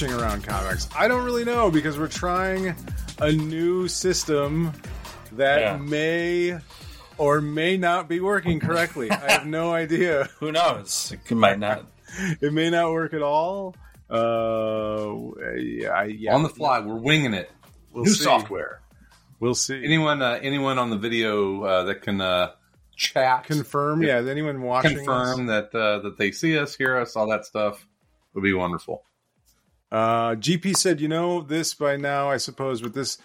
Watching around comics. I don't really know because we're trying a new system that Yeah. may or may not be working correctly. I have no idea. Who knows? It might not. It may not work at all. Uh, yeah, I- yeah. on the fly. We're winging it. We'll New see. software. We'll see. Anyone, uh, anyone on the video uh, that can uh, chat, confirm? Yeah, is anyone watching? confirm that uh, that they see us, hear us, all that stuff would be wonderful. Uh, GP said, you know this by now, I suppose, but this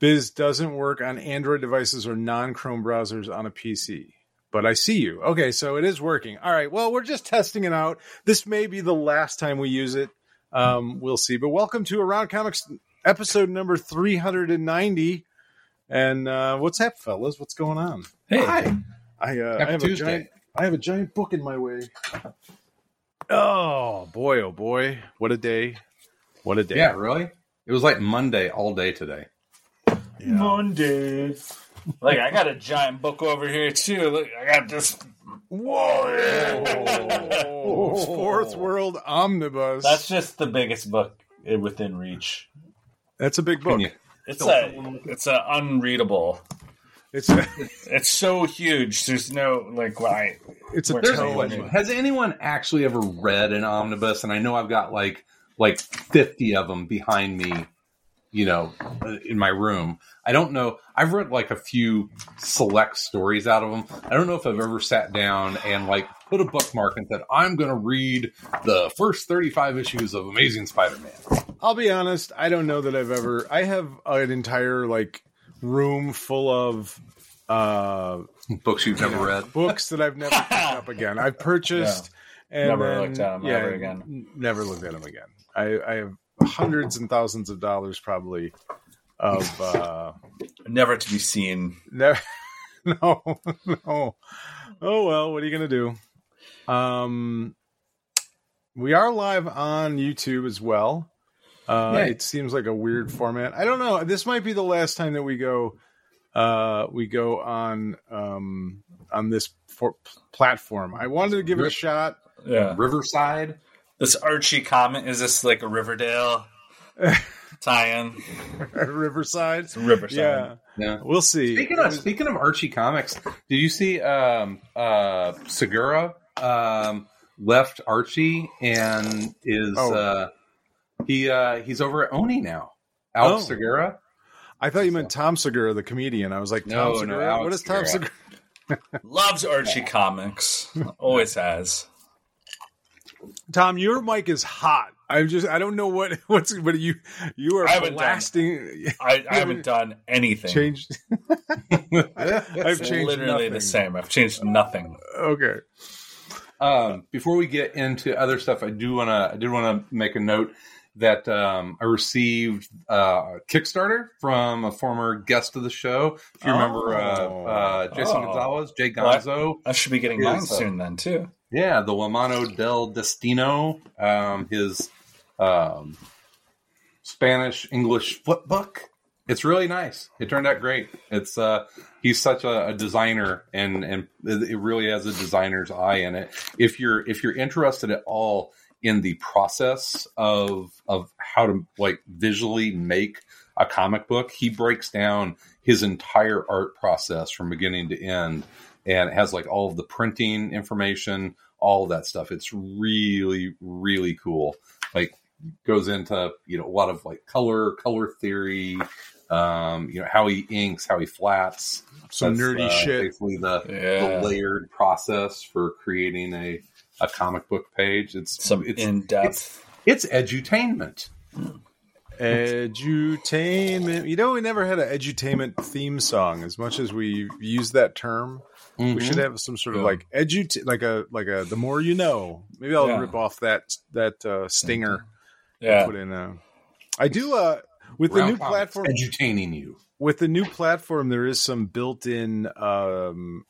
biz doesn't work on Android devices or non Chrome browsers on a PC. But I see you. Okay, so it is working. All right. Well, we're just testing it out. This may be the last time we use it. Um, we'll see. But welcome to Around Comics episode number 390. And uh, what's up, fellas? What's going on? Hey, Hi. I, uh, I Happy have a giant, I have a giant book in my way. Oh boy, oh boy, what a day! What a day! Yeah, really. It was like Monday all day today. Yeah. Monday. Like I got a giant book over here too. Look, I got this. Oh, fourth world omnibus. That's That's just the biggest book within reach. that's a big book. Can you- It's a it's a unreadable. It's It's so huge. There's no like why. it's a There's There's a tome. question. Has anyone actually ever read an omnibus? And I know I've got like like fifty of them behind me, you know, uh, in my room. I don't know. I've read like a few select stories out of them. I don't know if I've ever sat down and like put a bookmark and said, "I'm going to read the first thirty-five issues of Amazing Spider-Man." I'll be honest. I don't know that I've ever. I have an entire like room full of uh Books you've never read. books that I've never picked up again. I've purchased and Never then- looked at 'em ever again. n- Never looked at them again. I, I have hundreds and thousands of dollars probably of uh Never to be seen. never no no oh well what are you gonna do um we are live on youtube as well uh Yeah. it seems like a weird format i don't know this might be the last time that we go uh we go on um on this for- platform i wanted to give it a shot Yeah. Riverside. This Archie comment is this like a Riverdale tie-in? riverside It's Riverside. yeah Yeah. we'll see Speaking of speaking of Archie comics, did you see um, uh, Segura um, left Archie and is Oh. uh, he uh, he's over at Oni now? Alex Oh. Segura. i thought you meant tom segura the comedian i was like tom No, no, segura Alex what is tom Segura. segura Loves Archie comics. Always has. Tom, your mic is hot. I'm just I don't know what what's but you you are I haven't done- I, I haven't done anything. changed I've It's changed literally nothing. the same. I've changed nothing. Okay. Um, before we get into other stuff, I do want to I did want to make a note that um, I received uh, a Kickstarter from a former guest of the show. If you remember uh, Oh. uh, Jason Oh. Gonzalez, Jay? Gonzo. I should be getting mine uh, soon then too. Yeah, the La Mano del Destino, um, his um, Spanish English flip book. It's really nice. It turned out great. It's uh, he's such a, a designer, and and it really has a designer's eye in it. If you're if you're interested at all in the process of of how to like visually make a comic book, he breaks down his entire art process from beginning to end and it has like all of the printing information, all of that stuff. It's really, really cool. Like goes into you know a lot of like color, color theory, um, you know how he inks, how he flats. Some That's, nerdy uh, shit. Basically, the, Yeah. the layered process for creating a a comic book page. It's Some it's in depth. it's edutainment. Edutainment. You know, we never had an edutainment theme song. As much as we use that term, Mhm. we should have some sort of Yeah. like edu, like a like a. The more you know. Maybe I'll Yeah. rip off that that uh, stinger. Yeah. Put in a. I do. Uh, with the new platform, edutaining you. with the new platform, there is some built-in um,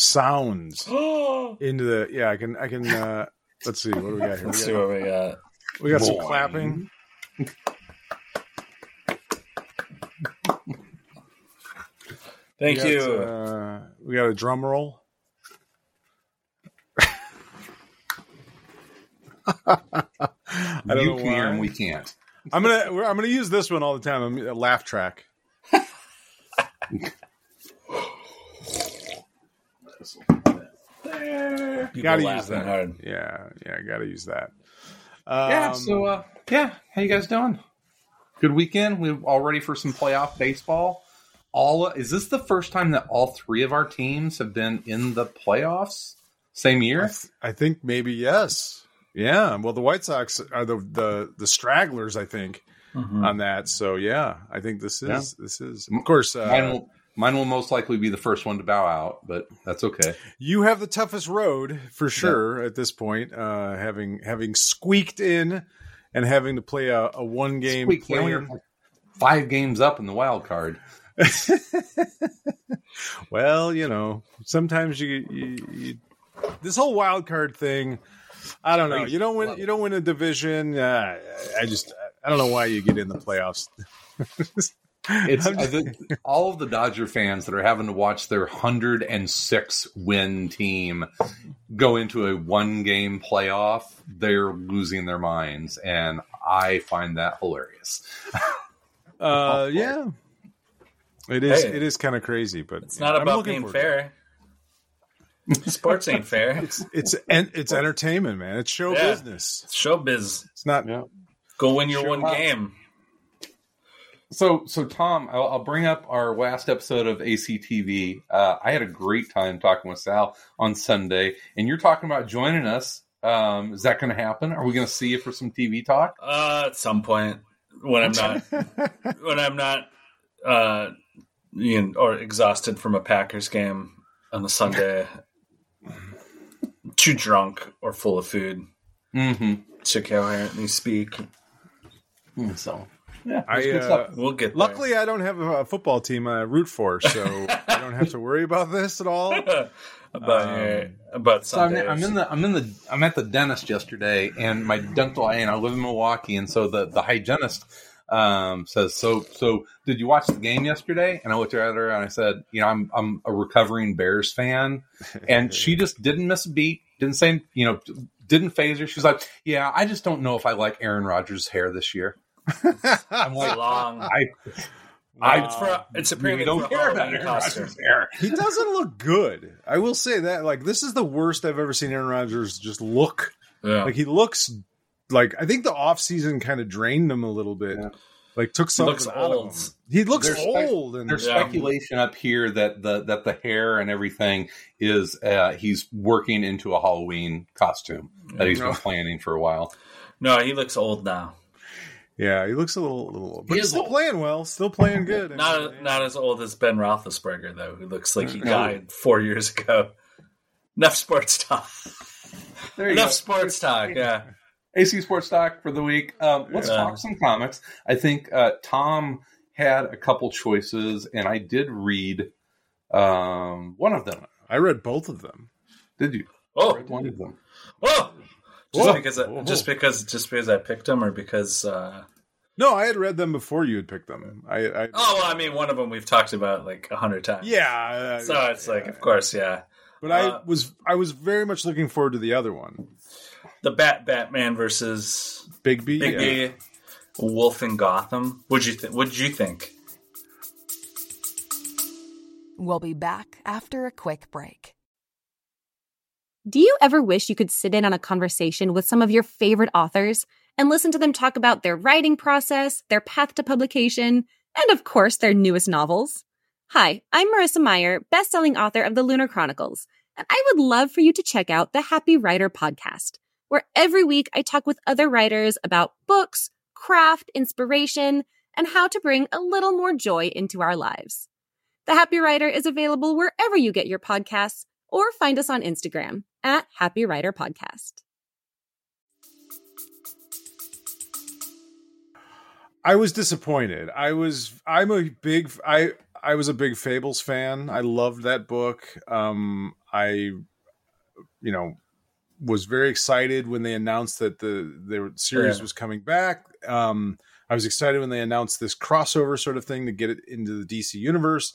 sounds into the. Yeah, I can. I can. Uh, let's see. What do we got here? Let's We see got, what we got. we got some clapping. Thank We got, you. Uh, we got a drum roll. I don't You know can hear why. and we can't. I'm gonna I'm gonna use this one all the time. I'm a laugh track. People gotta use that. hard. Yeah, yeah, gotta use that. Um, yeah. So uh, yeah, how you guys doing? Good weekend. We're all ready for some playoff baseball. All is this the first time that all three of our teams have been in the playoffs same I, year? th- I think maybe yes. Yeah. Well, the White Sox are the the the stragglers. I think Mhm. on that. So yeah, I think this is Yeah. this is of course. Uh, mine will most likely be the first one to bow out, but that's okay. You have the toughest road for sure at this point, uh, having having squeaked in and having to play a, a one game Squeak, man, we were like five games up in the wild card. well, you know, sometimes you, you, you this whole wild card thing. I don't know. You don't win. You don't win a division. Uh, I just. I don't know why you get in the playoffs. It's I'm I think all of the Dodger fans that are having to watch their 106 win team go into a one game playoff, they're losing their minds. And I find that hilarious. Uh, yeah, it is. Hey. it is kind of crazy, but It's not I'm about looking being forward to it. fair. Sports ain't fair. It's it's en- it's entertainment, man. It's show Yeah. business. It's showbiz. It's not. Go win your Sure. one game. So, so Tom, I'll, I'll bring up our last episode of ACTV. Uh, I had a great time talking with Sal on Sunday, and you're talking about joining us. Um, is that going to happen? Are we going to see you for some TV talk? Uh, at some point when I'm not when I'm not uh you know, or exhausted from a Packers game on a Sunday, too drunk or full of food Mm-hmm. to coherently speak. So, yeah, I, uh, we'll get there. Luckily, I don't have a football team I root for, so I don't have to worry about this at all. about Um, your, about So I'm, I'm in the I'm in the I'm at the dentist yesterday, and my dental and I live in Milwaukee, and so the the hygienist um, says, "So so did you watch the game yesterday?" And I looked at her and I said, "You know, I'm I'm a recovering Bears fan," and she just didn't miss a beat, didn't say you know didn't phase her. She's like, "Yeah, I just don't know if I like Aaron Rodgers' hair this year." I'm It's like, long. I I, it's for it's apparently really don't care about Halloween Aaron costume. Rodgers' he doesn't look good. I will say that. Like, this is the worst I've ever seen Aaron Rodgers just look. Yeah. Like, he looks like I think the offseason kind of drained him a little bit. Yeah. Like, took something looks out old. of him. He looks There's spec- old. and There's Yeah. speculation up here that the that the hair and everything is uh, he's working into a Halloween costume that he's been planning for a while. No, he looks old now. Yeah, he looks a little, little old. But He he's still old. playing well, still playing good. Not not as old as Ben Roethlisberger though, who looks like he died four years ago. Enough sports talk. There you Enough go. sports talk. Yeah. AC Sports Talk for the week. Um, let's Yeah. talk some comics. I think uh, Tom had a couple choices, and I did read um, one of them. I read both of them. Did you? Oh, Read one of them. whoa! Just Whoa. because, I, Whoa. just because, just because I picked them, or because. Uh, No, I had read them before you had picked them. I, I oh well, I mean, one of them we've talked about like a hundred times. yeah. uh, So it's like, of course, yeah. but uh, I was I was very much looking forward to the other one, The Bat Batman versus Bigby. Big yeah. B, Wolf in Gotham. What'd you think? What'd you think? We'll be back after a quick break. Do you ever wish you could sit in on a conversation with some of your favorite authors and listen to them talk about their writing process, their path to publication, and of course, their newest novels? Hi, I'm Marissa Meyer, best-selling author of The Lunar Chronicles, and I would love for you to check out the Happy Writer podcast, where every week I talk with other writers about books, craft, inspiration, and how to bring a little more joy into our lives. The Happy Writer is available wherever you get your podcasts or find us on Instagram at Happy Writer Podcast. I was disappointed. I was I'm a big I I was a big Fables fan. I loved that book. Um I you know was very excited when they announced that the the series Yeah. was coming back. Um I was excited when they announced this crossover sort of thing to get it into the DC universe.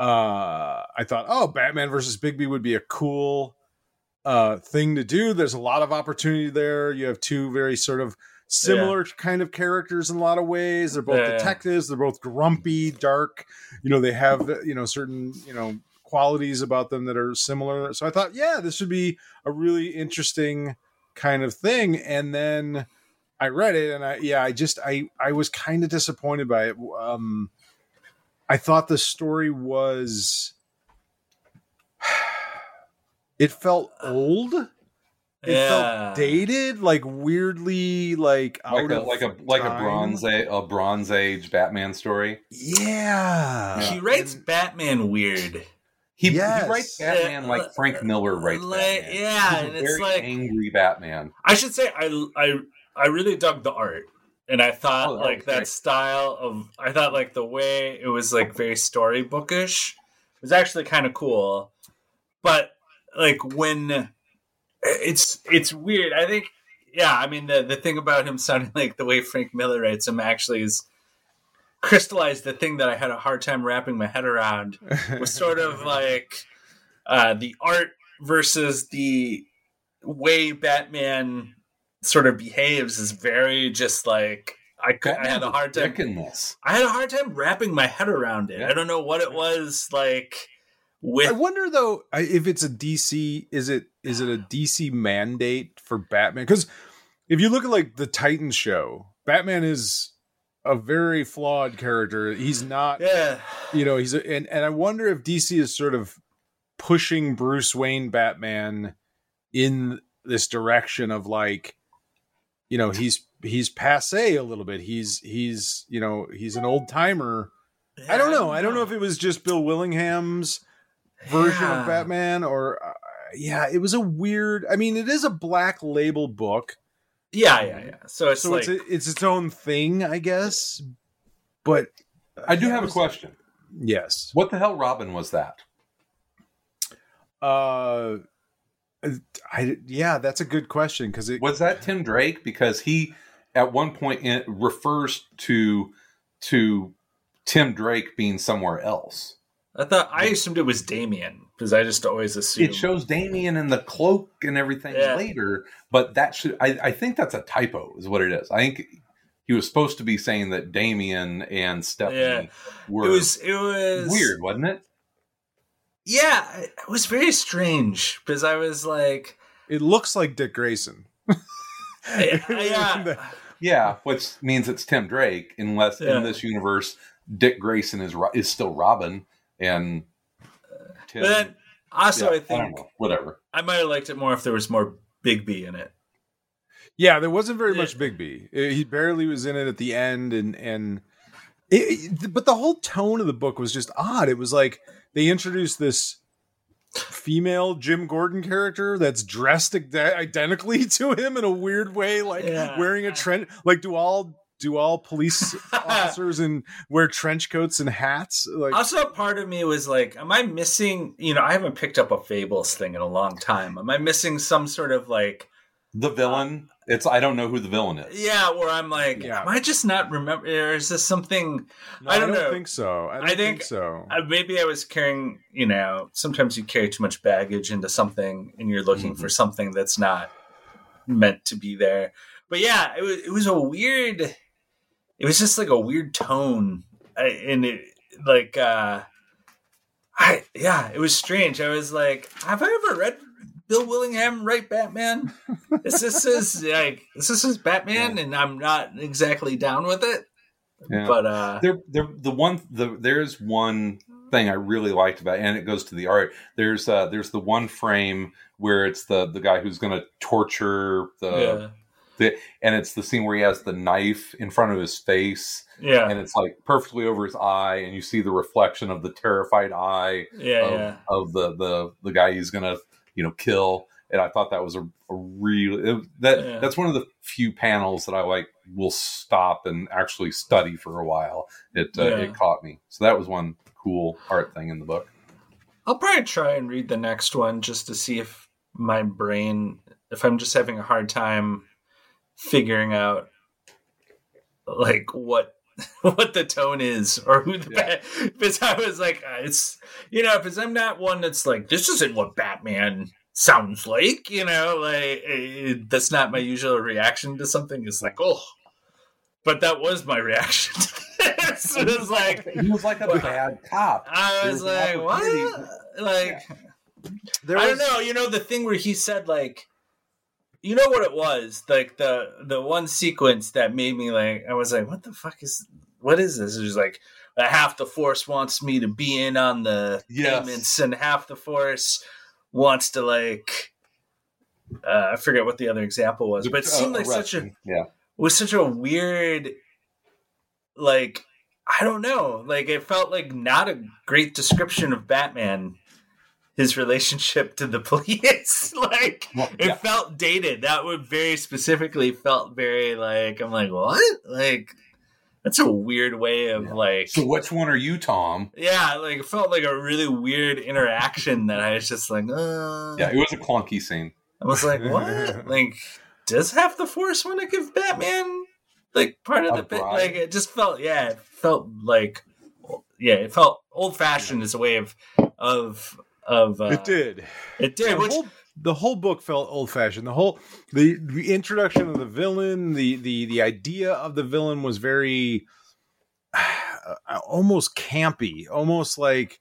Uh I thought, "Oh, Batman versus Bigby would be a cool uh thing to do. There's a lot of opportunity there. You have two very sort of similar kind of characters in a lot of ways. They're both Yeah, yeah. detectives. They're both grumpy, dark. You know, they have you know certain you know qualities about them that are similar. So I thought, yeah, this would be a really interesting kind of thing. And then I read it, and I yeah, I just I I was kind of disappointed by it. Um, I thought the story was. It felt old. It Yeah. felt dated, like weirdly, like out like a of like a like a bronze a, a bronze age Batman story. Yeah, he writes And- Batman weird. He, Yes. he writes Batman Uh, like Frank Miller writes like, Batman. yeah, He's a and it's very like- angry Batman. I should say I I I really dug the art. And I thought Oh, the like that great. style of I thought like the way it was like very storybookish was actually kind of cool. But like when it's it's weird. I think yeah, I mean the the thing about him sounding like the way Frank Miller writes him actually is crystallized the thing that I had a hard time wrapping my head around was sort of like uh, the art versus the way Batman sort of behaves is very just like I could I had a hard time. I had a hard time wrapping my head around it. Yeah. I don't know what it was like with I wonder though if it's a DC. Is it is it a DC mandate for Batman? Because if you look at like the Titan show, Batman is a very flawed character. He's not, yeah you know, he's a, and and I wonder if DC is sort of pushing Bruce Wayne Batman in this direction of like, you know, he's he's passe a little bit. He's he's you know he's an old timer. I don't know. I don't know if it was just Bill Willingham's version Yeah. of Batman or uh, yeah, it was a weird. I mean, it is a black label book, yeah yeah yeah. So it's so like it's it's its own thing, I guess. But I do have a was- question. Yes. What the hell Robin was that? Uh, I yeah, that's a good question because it Was that Tim Drake? Because he at one point in, refers to to Tim Drake being somewhere else. I thought I assumed it was Damian because I just always assumed It shows Damian in the cloak and everything Yeah. later, but that should I, I think that's a typo, is what it is. I think he was supposed to be saying that Damian and Stephanie Yeah. were it was it was weird, wasn't it? Yeah, it was very strange because I was like, it looks like Dick Grayson. yeah, Yeah, which means it's Tim Drake, unless Yeah. in this universe Dick Grayson is is still Robin and Tim. But then also, yeah, I don't think know, whatever. I might have liked it more if there was more Bigby in it. Yeah, there wasn't very Yeah. much Bigby. Uh, He barely was in it at the end, and and it, it- but the whole tone of the book was just odd. It was like they introduced this female Jim Gordon character that's dressed ide- identically to him in a weird way, like Yeah. wearing a trench. Like, do all do all police officers and wear trench coats and hats? Like, Also, part of me was like, am I missing? You know, I haven't picked up a Fables thing in a long time. Am I missing some sort of like, The villain, it's I don't know who the villain is. yeah, where I'm like, Yeah. am I just not remember? Or is this something? no, I don't know. think so. I don't I think- think so. Uh, maybe I was carrying, you know, sometimes you carry too much baggage into something and you're looking Mm-hmm. for something that's not meant to be there. But yeah, it was, it was a weird, it was just like a weird tone. I, and it, like, uh, I, yeah, it was strange. I was like, have I ever read Bill Willingham write Batman? is this is like, is this is Batman? And I'm not exactly down with it. Yeah. But, uh, there, there, the one, the there's one thing I really liked about, and it goes to the art. There's, uh, there's the one frame where it's the the guy who's going to torture the yeah. The, and it's the scene where he has the knife in front of his face, Yeah, and it's like perfectly over his eye, and you see the reflection of the terrified eye yeah, of, yeah. of the the the guy he's gonna you know kill. And I thought that was a, a real it, that Yeah. that's one of the few panels that I like will stop and actually study for a while. It uh, it caught me, so that was one cool art thing in the book. I'll probably try and read the next one just to see if my brain, if I'm just having a hard time figuring out like what what the tone is or who the Yeah. bad because I was like uh, it's you know because I'm not one that's like this isn't what Batman sounds like you know like eh, that's not my usual reaction to something it's like oh but that was my reaction so it was like He was like a bad cop. I was was like, what? Like, There I don't know. You know, the thing where he said, like, you know what it was? Like the the one sequence that made me like, I was like, what the fuck is? What is this? It was like uh, half the force wants me to be in on the Yes. payments, and half the force wants to like. Uh, I forget what the other example was, but it seemed like such a yeah. was such a weird like I don't know. Like it felt like not a great description of Batman his relationship to the police. like Well, it felt dated. That would very specifically felt very like I'm like, what? Like that's a weird way of Yeah. like So which one are you, Tom? yeah, like it felt like a really weird interaction that I was just like, uh Yeah, it was a clunky scene. I was like, what? like, does half the force want to give Batman like part of A the bit? Like, it just felt, yeah, it felt like, yeah, it felt old fashioned as a way of, of, of. Uh, it did. It did. the, Which, whole, the whole book felt old fashioned. The whole the the introduction of the villain, the the the idea of the villain was very uh, almost campy, almost like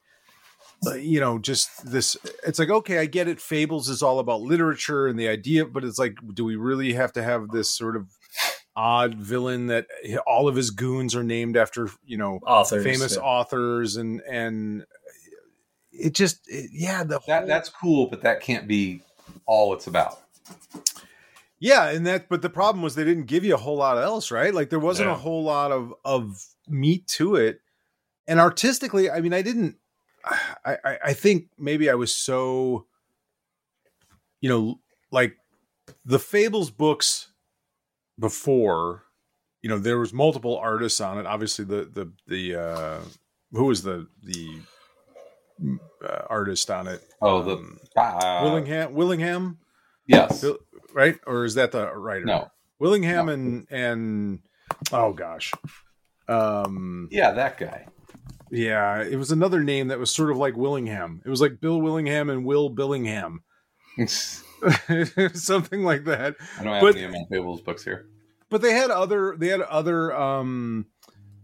you know, just this. It's like okay, I get it. Fables is all about literature and the idea, but it's like, do we really have to have this sort of odd villain that all of his goons are named after you know authors, famous yeah. authors and and it just it, yeah the That whole- that's cool, but that can't be all it's about. Yeah, and that but the problem was they didn't give you a whole lot else, right? Like there wasn't a whole lot of of meat to it. And artistically, I mean, I didn't I I, I think maybe I was so you know, like the Fables books before, you know, there was multiple artists on it. Obviously the the the uh who was the the uh, artist on it? Oh, the Um, uh, Willingham Willingham Yes. Bill- right? Or is that the writer? No. Willingham and and oh gosh, um, Yeah, that guy. yeah, it was another name that was sort of like Willingham. It was like Bill Willingham and Will Billingham, something like that. I don't have But- any of my Fables books here. But they had other, they had other, um,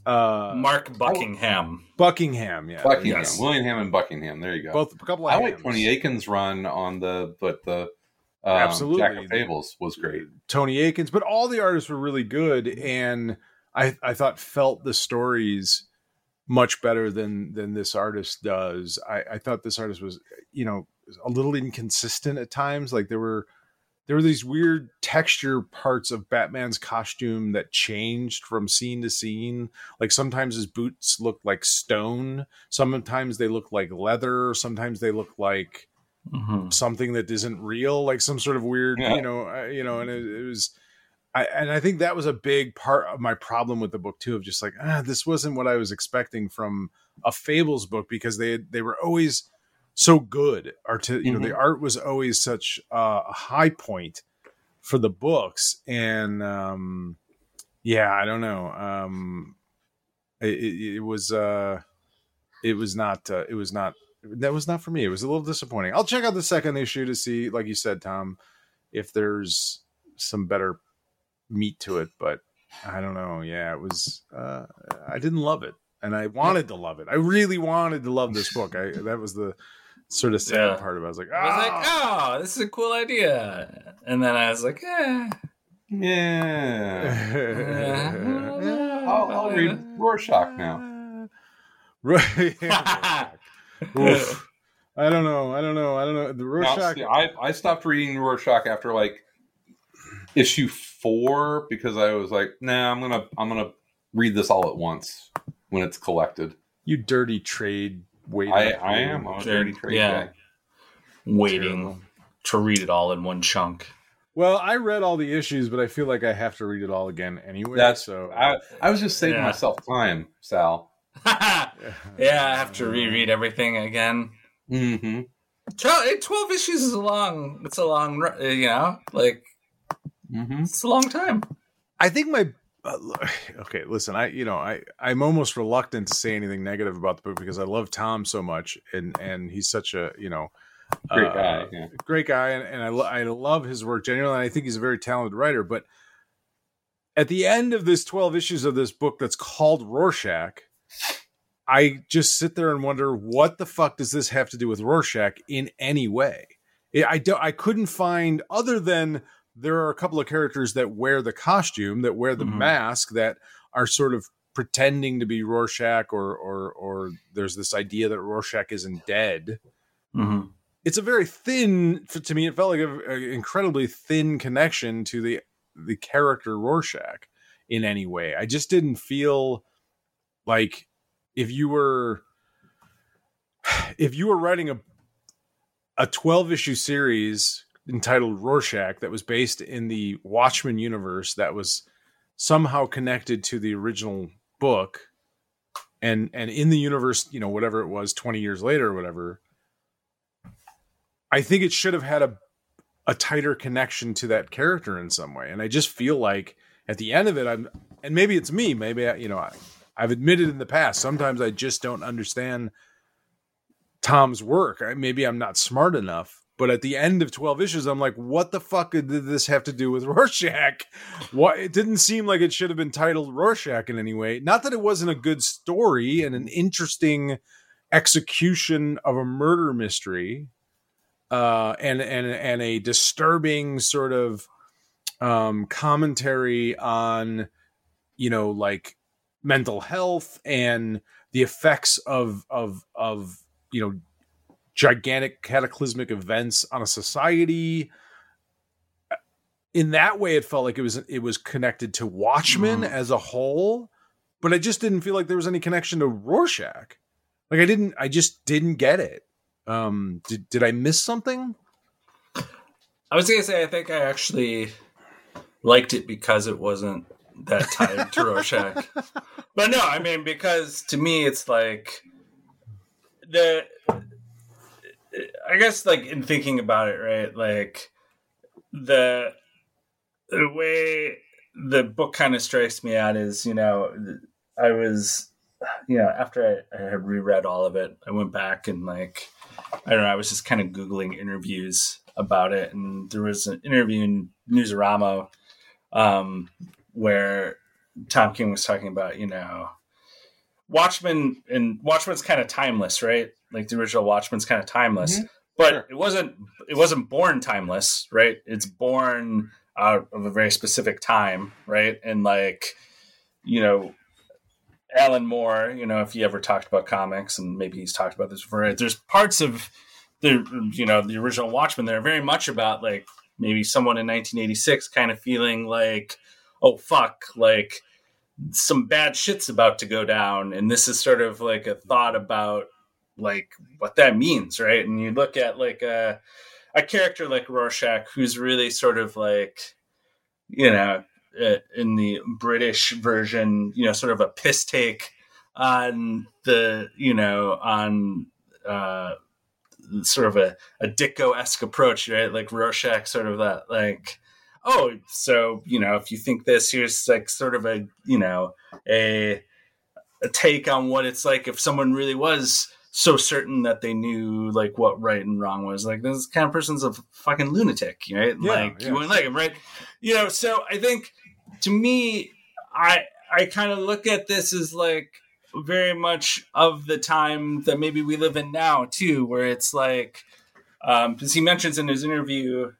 uh, Mark Buckingham. Buckingham, yeah, Buckingham, Yes. Willingham, and Buckingham. There you go. both a couple of I like hams. Tony Akins' run on the but the um, Absolutely. Jack of Fables was great. Tony Akins, but all the artists were really good, and I I thought felt the stories much better than than this artist does. I, I thought this artist was you know a little inconsistent at times. Like there were there were these weird texture parts of Batman's costume that changed from scene to scene. Like sometimes his boots looked like stone, sometimes they look like leather, sometimes they look like Mhm. something that isn't real, like some sort of weird, Yeah. you know, uh, you know, and it, it was, I and I think that was a big part of my problem with the book too, of just like, ah, this wasn't what I was expecting from a Fables book because they they were always so good. Art, you know, the art was always such uh, a high point for the books, and um, yeah, I don't know, um, it, it, it was uh, it was not uh, it was not that was not for me. It was a little disappointing. I'll check out the second issue to see, like you said, Tom, if there's some better meat to it. But I don't know. Yeah, it was. Uh, I didn't love it, and I wanted to love it. I really wanted to love this book. I that was the sort of second Yeah. part of it. I was like, I was like, ah. oh, this is a cool idea. And then I was like, eh. Yeah. I'll, I'll read Rorschach now. right. Oof. I don't know. I don't know. I don't know. The Now, Rorschach. see, I I stopped reading Rorschach after like issue four because I was like, nah, I'm gonna I'm gonna read this all at once when it's collected. You dirty trade waiter. I I am I'm a dirty trade Yeah. guy. Waiting Terrible. to read it all in one chunk. Well, I read all the issues, but I feel like I have to read it all again anyway. That's so. I, I was just saving Yeah. myself time, Sal. yeah, I have to reread everything again. Mm-hmm. Twelve, eh, 12 issues is a long. It's a long, uh, you know, like Mm-hmm. it's a long time. I think my uh, okay. Listen, I you know I I'm almost reluctant to say anything negative about the book because I love Tom so much and and he's such a you know Great uh, guy. Yeah. great guy, and, and I lo- I love his work genuinely. And I think he's a very talented writer. But at the end of this twelve issues of this book that's called Rorschach, I just sit there and wonder what the fuck does this have to do with Rorschach in any way? I don't. I couldn't find other than there are a couple of characters that wear the costume, that wear the Mhm. mask, that are sort of pretending to be Rorschach, or or or there's this idea that Rorschach isn't dead Mm-hmm. it's a very thin to me it felt like an incredibly thin connection to the the character rorschach in any way i just didn't feel like if you were if you were writing a a 12 issue series entitled rorschach that was based in the watchmen universe that was somehow connected to the original book and and in the universe you know whatever it was 20 years later or whatever I think it should have had a a tighter connection to that character in some way. And I just feel like at the end of it, I'm and maybe it's me, maybe I, you know, I, I've admitted in the past sometimes I just don't understand Tom's work. Maybe I'm not smart enough. But at the end of 12 issues, I'm like, what the fuck did this have to do with Rorschach? What it didn't seem like it should have been titled Rorschach in any way. Not that it wasn't a good story and an interesting execution of a murder mystery uh, and and and a disturbing sort of um, commentary on you know like mental health and the effects of of of you know gigantic cataclysmic events on a society in that way it felt like it was it was connected to watchmen Mhm. as a whole but i just didn't feel like there was any connection to rorschach like i didn't i just didn't get it um did, did i miss something I was gonna say I think I actually liked it because it wasn't that tied to Rorschach. But no, I mean because to me it's like the I guess like in thinking about it, right? Like the the way the book kind of strikes me out is, you know, I was you know, after I, I had reread all of it, I went back and like I don't know, I was just kind of googling interviews about it, and there was an interview in Newsarama um, where Tom King was talking about, you know, Watchmen, and Watchmen's kind of timeless, right? Like the original Watchmen's kind of timeless, Mhm. but Sure. it wasn't. It wasn't born timeless, right? It's born out of a very specific time, right? And like, you know, Alan Moore, you know, if he ever talked about comics, and maybe he's talked about this before, there's parts of the, you know, the original Watchmen that are very much about like maybe someone in 1986 kind of feeling like, oh fuck, like some bad shit's about to go down, and this is sort of like a thought about like what that means, right? And you look at like a a character like Rorschach, who's really sort of like, you know, uh, in the British version, you know, sort of a piss take on the, you know, on uh, sort of a, a Ditko esque approach, right? Like Rorschach, sort of that, like, oh, so you know, if you think this, here's like sort of a, you know, a a take on what it's like if someone really was so certain that they knew like what right and wrong was. Like this kind of person's a fucking lunatic, right? Yeah, like yeah. you wouldn't like him, right? You know, so I think to me, I I kind of look at this as like very much of the time that maybe we live in now too, where it's like um because he mentions in his interview,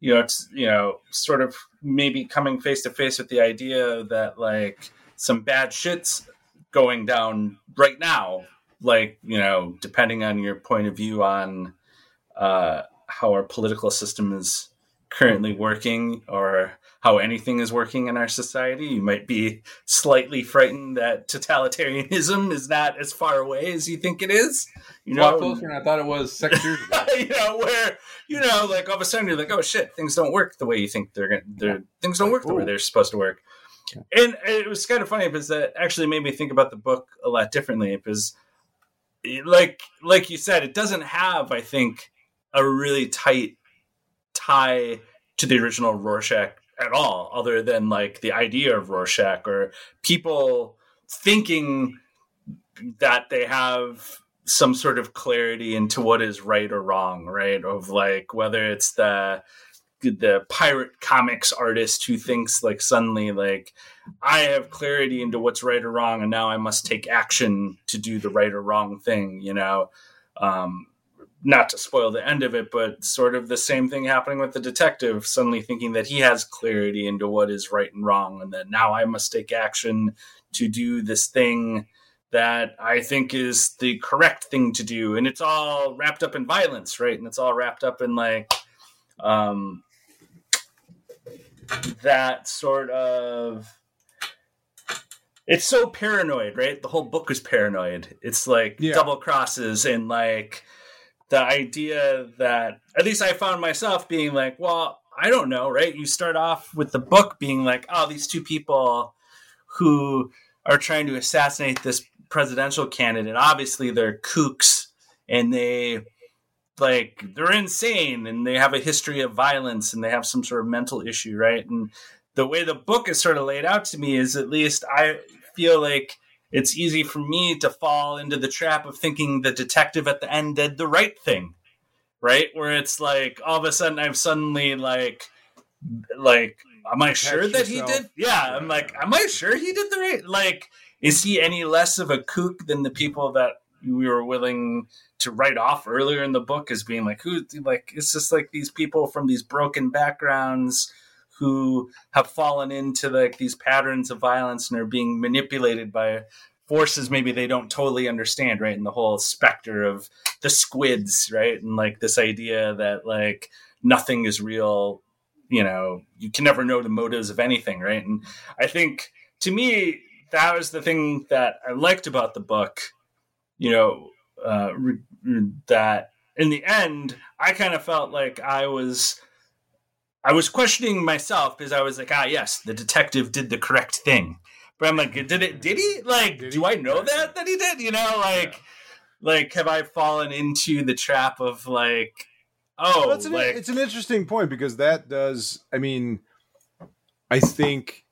you know, it's you know, sort of maybe coming face to face with the idea that like some bad shit's going down right now like you know depending on your point of view on uh how our political system is currently working or how anything is working in our society. You might be slightly frightened that totalitarianism is not as far away as you think it is. You It's a lot know, closer than I thought it was six years ago. you know, where you know, like all of a sudden you're like, oh shit, things don't work the way you think they're gonna. They're, things don't work the way they're supposed to work. And it was kind of funny because that actually made me think about the book a lot differently. Because, like, like you said, it doesn't have, I think, a really tight tie to the original Rorschach at all, other than like the idea of Rorschach or people thinking that they have some sort of clarity into what is right or wrong, right? Of like whether it's the the pirate comics artist who thinks like suddenly like I have clarity into what's right or wrong, and now I must take action to do the right or wrong thing, you know. Um, not to spoil the end of it, but sort of the same thing happening with the detective suddenly thinking that he has clarity into what is right and wrong, and that now I must take action to do this thing that I think is the correct thing to do. And it's all wrapped up in violence, right? And it's all wrapped up in like um, that sort of. It's so paranoid, right? The whole book is paranoid. It's like Yeah. double crosses and like the idea that at least I found myself being like, well, I don't know, right? You start off with the book being like, oh, these two people who are trying to assassinate this presidential candidate, obviously they're kooks and they like they're insane and they have a history of violence and they have some sort of mental issue, right? And the way the book is sort of laid out to me is at least I feel like it's easy for me to fall into the trap of thinking the detective at the end did the right thing, right? Where it's like all of a sudden I'm suddenly like, like, am I sure that he did? Yeah, I'm like, am I sure he did the right? Like, is he any less of a kook than the people that we were willing to write off earlier in the book as being like, who, like, it's just like these people from these broken backgrounds who have fallen into like these patterns of violence and are being manipulated by forces maybe they don't totally understand right? And the whole specter of the squids right? And like this idea that like nothing is real you know you can never know the motives of anything right? And i think to me that was the thing that i liked about the book you know uh, re- that in the end i kind of felt like i was I was questioning myself because I was like, ah, yes, the detective did the correct thing. But I'm like, did it? Did he? Like, Did do he? I know that that he did? You know, like, like, have I fallen into the trap of like, oh, Well, that's an, like, it's an interesting point because that does. I mean, I think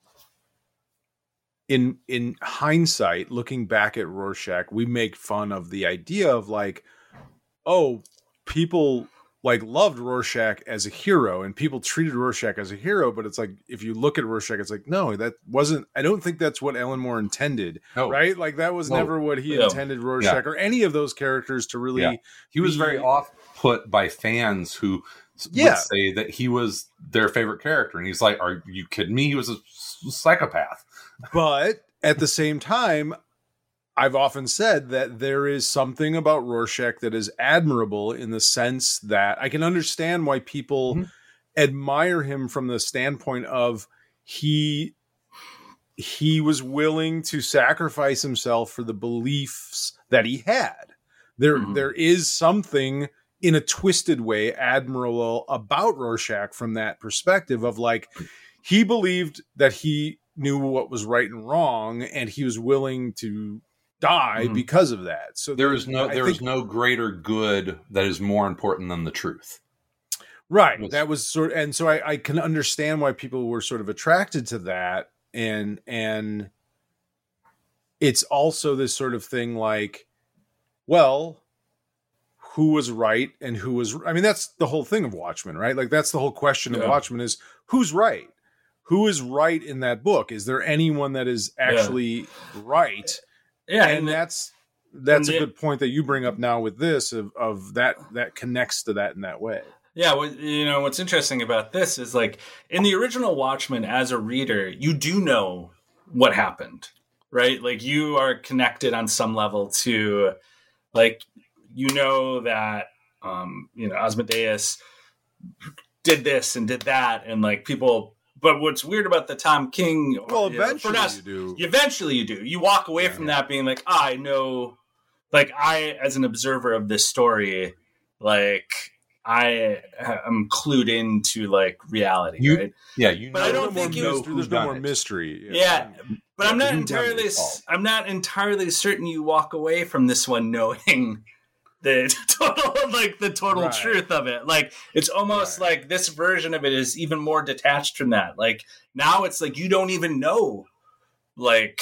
in in hindsight, looking back at Rorschach, we make fun of the idea of like, oh, people like loved Rorschach as a hero, and people treated Rorschach as a hero. But it's like if you look at Rorschach, it's like no, that wasn't. I don't think that's what Alan Moore intended, No, right? Like that was No. never what he Yeah. intended Rorschach or any of those characters to really. Yeah. He was very off put by fans who Yeah. would say that he was their favorite character, and he's like, "Are you kidding me? He was a psychopath." But at the same time, I've often said that there is something about Rorschach that is admirable in the sense that I can understand why people Mhm. admire him from the standpoint of he he was willing to sacrifice himself for the beliefs that he had. There Mhm. there is something in a twisted way admirable about Rorschach from that perspective of like he believed that he knew what was right and wrong and he was willing to die Mhm. because of that. So There is no I there think- is no greater good that is more important than the truth. Right. Was- That was sort of, and so I, I can understand why people were sort of attracted to that. And and it's also this sort of thing like, well, who was right and who was I mean, that's the whole thing of Watchmen, right? Like that's the whole question of Yeah. Watchmen is who's right? Who is right in that book? Is there anyone that is actually right? yeah, and and that's that's and a good point that you bring up now with this of of that that connects to that in that way. Yeah, what, you know what's interesting about this is like in the original Watchmen, as a reader, you do know what happened, right? Like you are connected on some level to, like, you know that um, you know Ozymandias did this and did that, and like people. But what's weird about the Tom King? Well, you know, for eventually us- you do. eventually you do. You walk away from that being like, ah, I know, like I, as an observer of this story, like I am clued into like reality, You- right? Yeah, you know. But I don't think you- mystery- there's no more it. mystery. Yeah, but I'm not entirely. this all? s- I'm not entirely certain you walk away from this one knowing the total, like the total Right. truth of it. Like it's almost Right. like this version of it is even more detached from that. Like now it's like you don't even know, like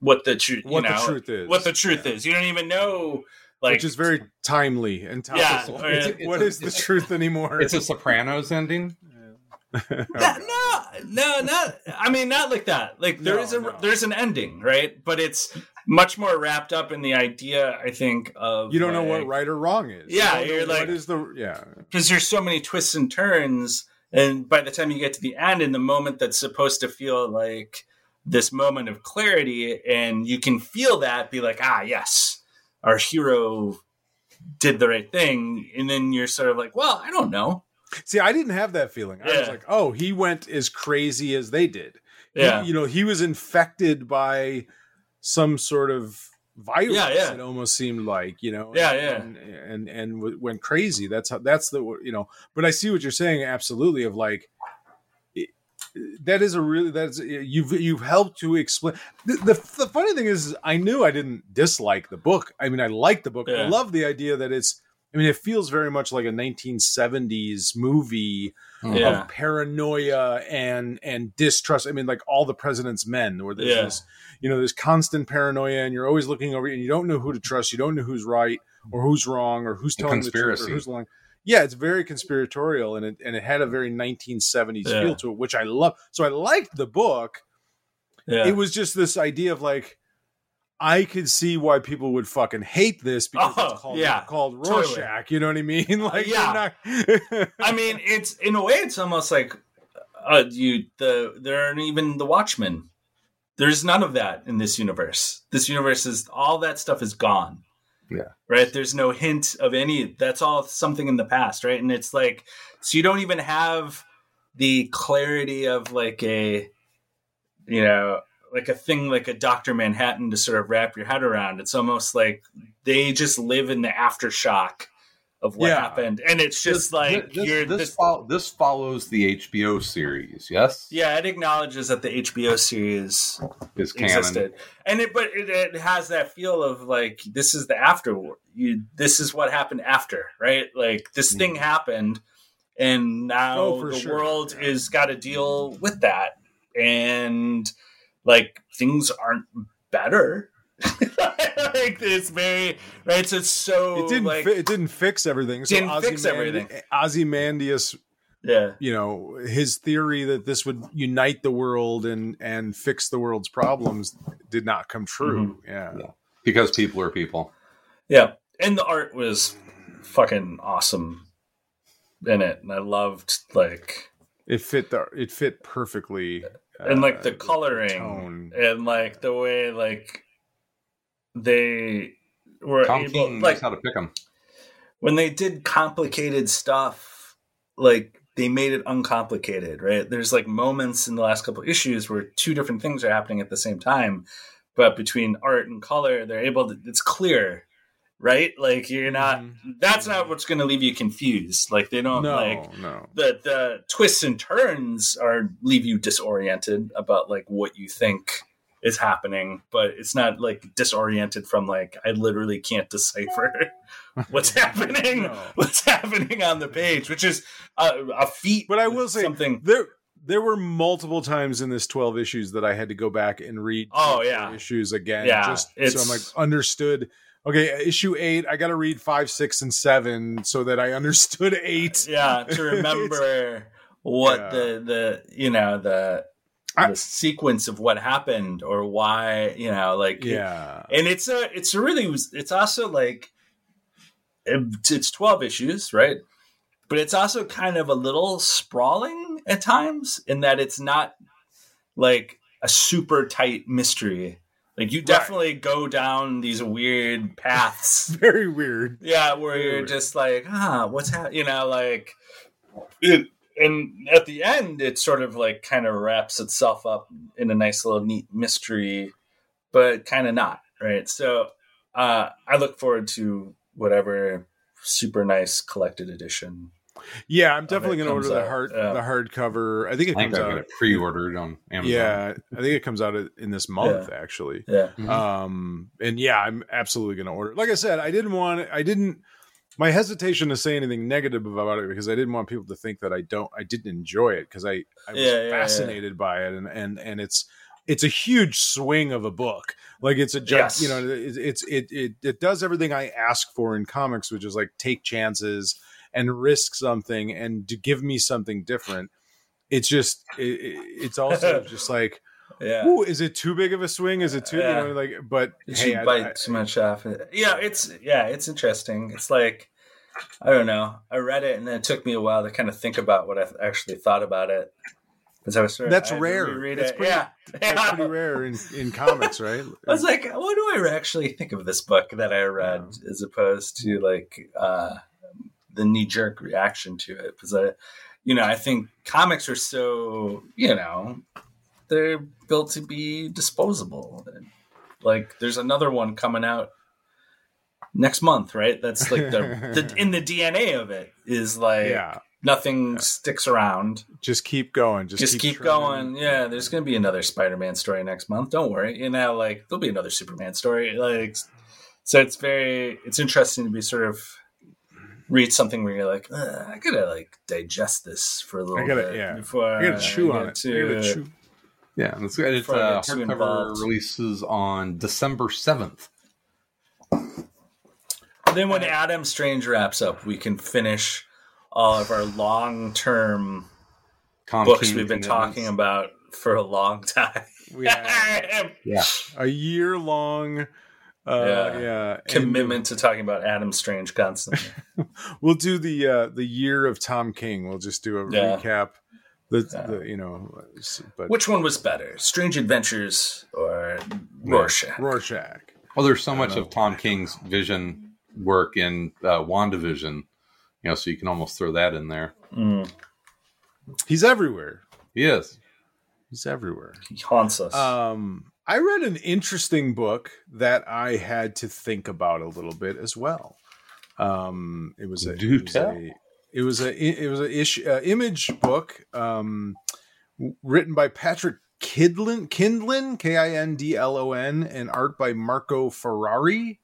what the truth. What you the truth is. What the truth Yeah. is. You don't even know. Like Which is very timely and Yeah, topical. or- It's- it's what a- the truth anymore? It's a Sopranos ending. That- no, no, not. I mean, not like that. Like there No, is a no. there's an ending, right? But it's much more wrapped up in the idea. I think of you don't know what right or wrong is. Yeah, don't you're like- what is the yeah. because there's so many twists and turns, and by the time you get to the end, in the moment that's supposed to feel like this moment of clarity, and you can feel that, be like, ah, yes, our hero did the right thing, and then you're sort of like, well, I don't know. See, I didn't have that feeling. I was like, oh, he went as crazy as they did. He- Yeah, you know, he was infected by some sort of virus. Yeah, yeah. It almost seemed like, you know, Yeah, yeah. and and, and w- went crazy. That's how. That's the you know. But I see what you're saying. Absolutely, of like. it- That is a really that's you've you've helped to explain the, the the funny thing is I knew I didn't dislike the book I mean I like the book I love the idea that it's I mean it feels very much like a 1970s movie hmm. Yeah. of paranoia and and distrust. I mean, like all the president's men, where there's Yeah. this, you know, there's constant paranoia, and you're always looking over, and you don't know who to trust. You don't know who's right or who's wrong or who's telling the truth or who's lying. Yeah, it's very conspiratorial, and it and it had a very 1970s Yeah. feel to it, which I love. So I liked the book. yeah. It was just this idea of like. I could see why people would fucking hate this because Oh, it's called, yeah, called totally. Rorschach. You know what I mean? Like, yeah. not- I mean, it's in a way, it's almost like uh, you the there aren't even the Watchmen. There's none of that in this universe. This universe is all that stuff is gone. Yeah. Right. There's no hint of any. That's all something in the past. Right. And it's like so you don't even have the clarity of like a you know like a thing like a Doctor Manhattan to sort of wrap your head around. It's almost like they just live in the aftershock of what Yeah. happened, and it's just This- like this, you're this, this, fol- this follows the HBO series. Yes, yeah, it acknowledges that the HBO series is canon. existed, and it but it, it has that feel of like this is the after you this is what happened after, right? Like this mm-hmm. thing happened, and now. Oh, the sure. world Yeah. is got to deal with that, and like things aren't better. like it's very right. So it's so it didn't like fi- it didn't fix everything. So Didn't fix everything. Ozymandias, yeah. you know, his theory that this would unite the world and and fix the world's problems did not come true. Mm-hmm. Yeah. Yeah. because people are people. Yeah, and the art was fucking awesome in it, and I loved like it fit the it fit perfectly. And like uh, the coloring and like the way like they were Tom able King like how to pick them. when they did complicated stuff like they made it uncomplicated right there's like moments in the last couple issues where two different things are happening at the same time but between art and color they're able to it's clear right like you're not mm-hmm. that's not mm-hmm. what's going to leave you confused like they don't No, like no. the the twists and turns are leave you disoriented about like what you think is happening but it's not like disoriented from like i literally can't decipher what's happening No. what's happening on the page which is a, a feat But I will say something there there were multiple times in this 12 issues that I had to go back and read Oh yeah. issues again Yeah, just so I'm like understood okay uh, issue 8 I got to read 5 6 and 7 so that I understood 8 yeah to remember what Yeah. the the you know the I- the sequence of what happened or why you know like yeah. and it's a it's a really it's also like it's it's 12 issues right? But it's also kind of a little sprawling at times in that it's not like a super tight mystery like you definitely go down these weird paths very weird yeah where you're Weird. just like ah what's happening you know like it and at the end, it sort of like kind of wraps itself up in a nice little neat mystery, but kind of not right. So uh, I look forward to whatever super nice collected edition. Yeah, I'm definitely going to order comes the hard yeah. the hardcover. I think it I comes I got out. it pre-ordered on Amazon. Yeah, I think it comes out in this month actually. Yeah, Mhm. Um, and yeah, I'm absolutely going to order. Like I said, I didn't want. I didn't. My hesitation to say anything negative about it because I didn't want people to think that I don't. I didn't enjoy it because I I was Yeah, yeah, yeah. fascinated by it and and and it's it's a huge swing of a book. Like it's a giant, Yes. you know, it, it's it it it does everything I ask for in comics, which is like take chances and risk something and to give me something different. It's just it, it- it's also just like, yeah. ooh, is it too big of a swing? Is it too Yeah. you know like? But Did hey, you I- bite I- too much off? Yeah, it's yeah, it's interesting. It's like I don't know. I read it and then it took me a while to kind of think about what I actually thought about it. Because I was sort of That's I rare. That's it. pretty- yeah, that's yeah. pretty rare in, in comics, right? I was like, what do I actually think of this book that I read, as opposed to like uh, the knee jerk reaction to it? Because I, you know, I think comics are so, you know, they're built to be disposable. Like, there's another one coming out next month, right? That's like the, the in the DNA of it is like yeah, nothing sticks around. just keep going. Just, Just, keep, trying. going. Yeah, there's going to be another Spider-Man story next month. Don't worry. You know, like there'll be another Superman story. Like, so it's very, it's interesting to be sort of read something where you're like, I gotta like digest this for a little I gotta- bit yeah. before I gotta chew get on it. I gotta chew. Yeah, that's good. It's Before I uh, get too hardcover involved. releases on December seventh. And then when Adam Strange wraps up, we can finish all of our long-term books we've been talking about for a long time. We have Yeah, a year long. Uh, Yeah. yeah, and Commitment to talking about Adam Strange constantly. We'll do the uh, the year of Tom King. We'll just do a Yeah. recap. The, Yeah. the you know, but Which one was better, Strange Adventures or Rorschach? Rorschach. Well, there's so I much know. of Tom King's vision work in uh, WandaVision, you know, so you can almost throw that in there. Mm, He's everywhere. He is. He's everywhere. he haunts us. Um, I read an interesting book that I had to think about a little bit as well. Um, it was a Do it was tell. a it was a it was a ish, uh, image book um, written by Patrick Kidlin Kindlon K I N D L O N and art by Marco Ferrari.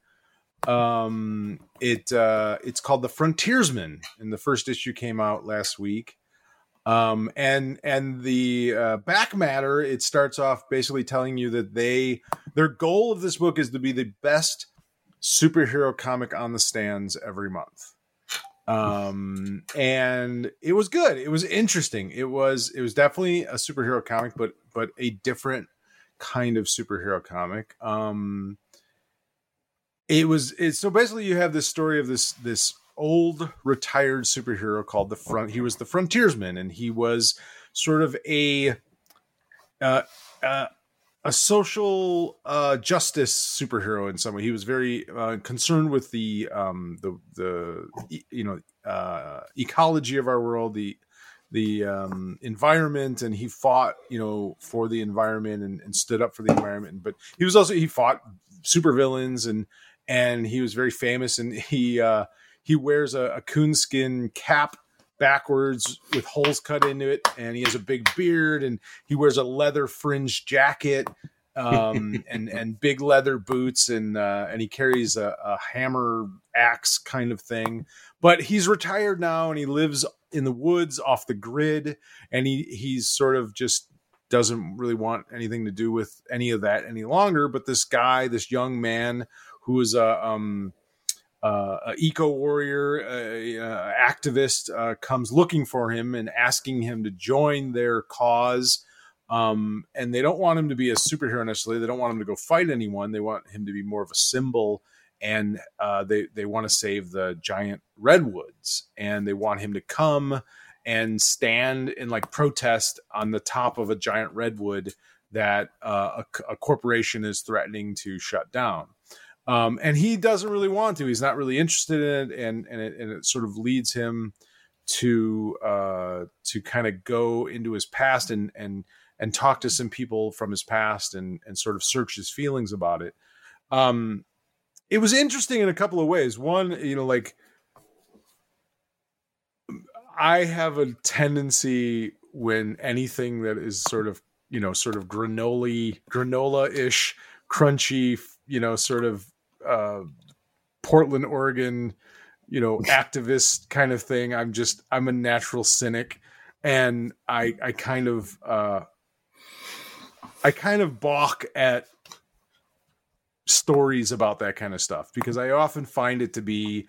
Um, it uh, it's called The Frontiersman, and the first issue came out last week um and and the uh, back matter it starts off basically telling you that they their goal of this book is to be the best superhero comic on the stands every month. Um and it was good. It was interesting. It was it was definitely a superhero comic but but a different kind of superhero comic. Um it was it's so basically you have this story of this this old retired superhero called the front he was the frontiersman and he was sort of a uh, uh a social uh justice superhero in some way. He was very uh, concerned with the um the the you know uh ecology of our world the the um environment and he fought you know for the environment and, and stood up for the environment. But he was also he fought supervillains and and he was very famous and he uh he wears a, a coonskin cap backwards with holes cut into it and he has a big beard and he wears a leather fringed jacket um and and big leather boots and uh and he carries a, a hammer axe kind of thing. But he's retired now and he lives in the woods off the grid and he he's sort of just doesn't really want anything to do with any of that any longer. But this guy this young man who is a um uh, eco warrior activist uh, comes looking for him and asking him to join their cause. Um, and they don't want him to be a superhero necessarily. They don't want him to go fight anyone. They want him to be more of a symbol. And uh, they they want to save the giant redwoods, and they want him to come and stand and like protest on the top of a giant redwood that uh, a, a corporation is threatening to shut down um, and he doesn't really want to. He's not really interested in it, and and it, and it sort of leads him to uh, to kind of go into his past and and and talk to some people from his past and and sort of search his feelings about it. Um, it was interesting in a couple of ways. One, you know, like I have a tendency when anything that is sort of you know sort of granola granola ish crunchy you know sort of uh portland oregon you know activist kind of thing. I'm just i'm a natural cynic. And i i kind of uh i kind of balk at stories about that kind of stuff because i often find it to be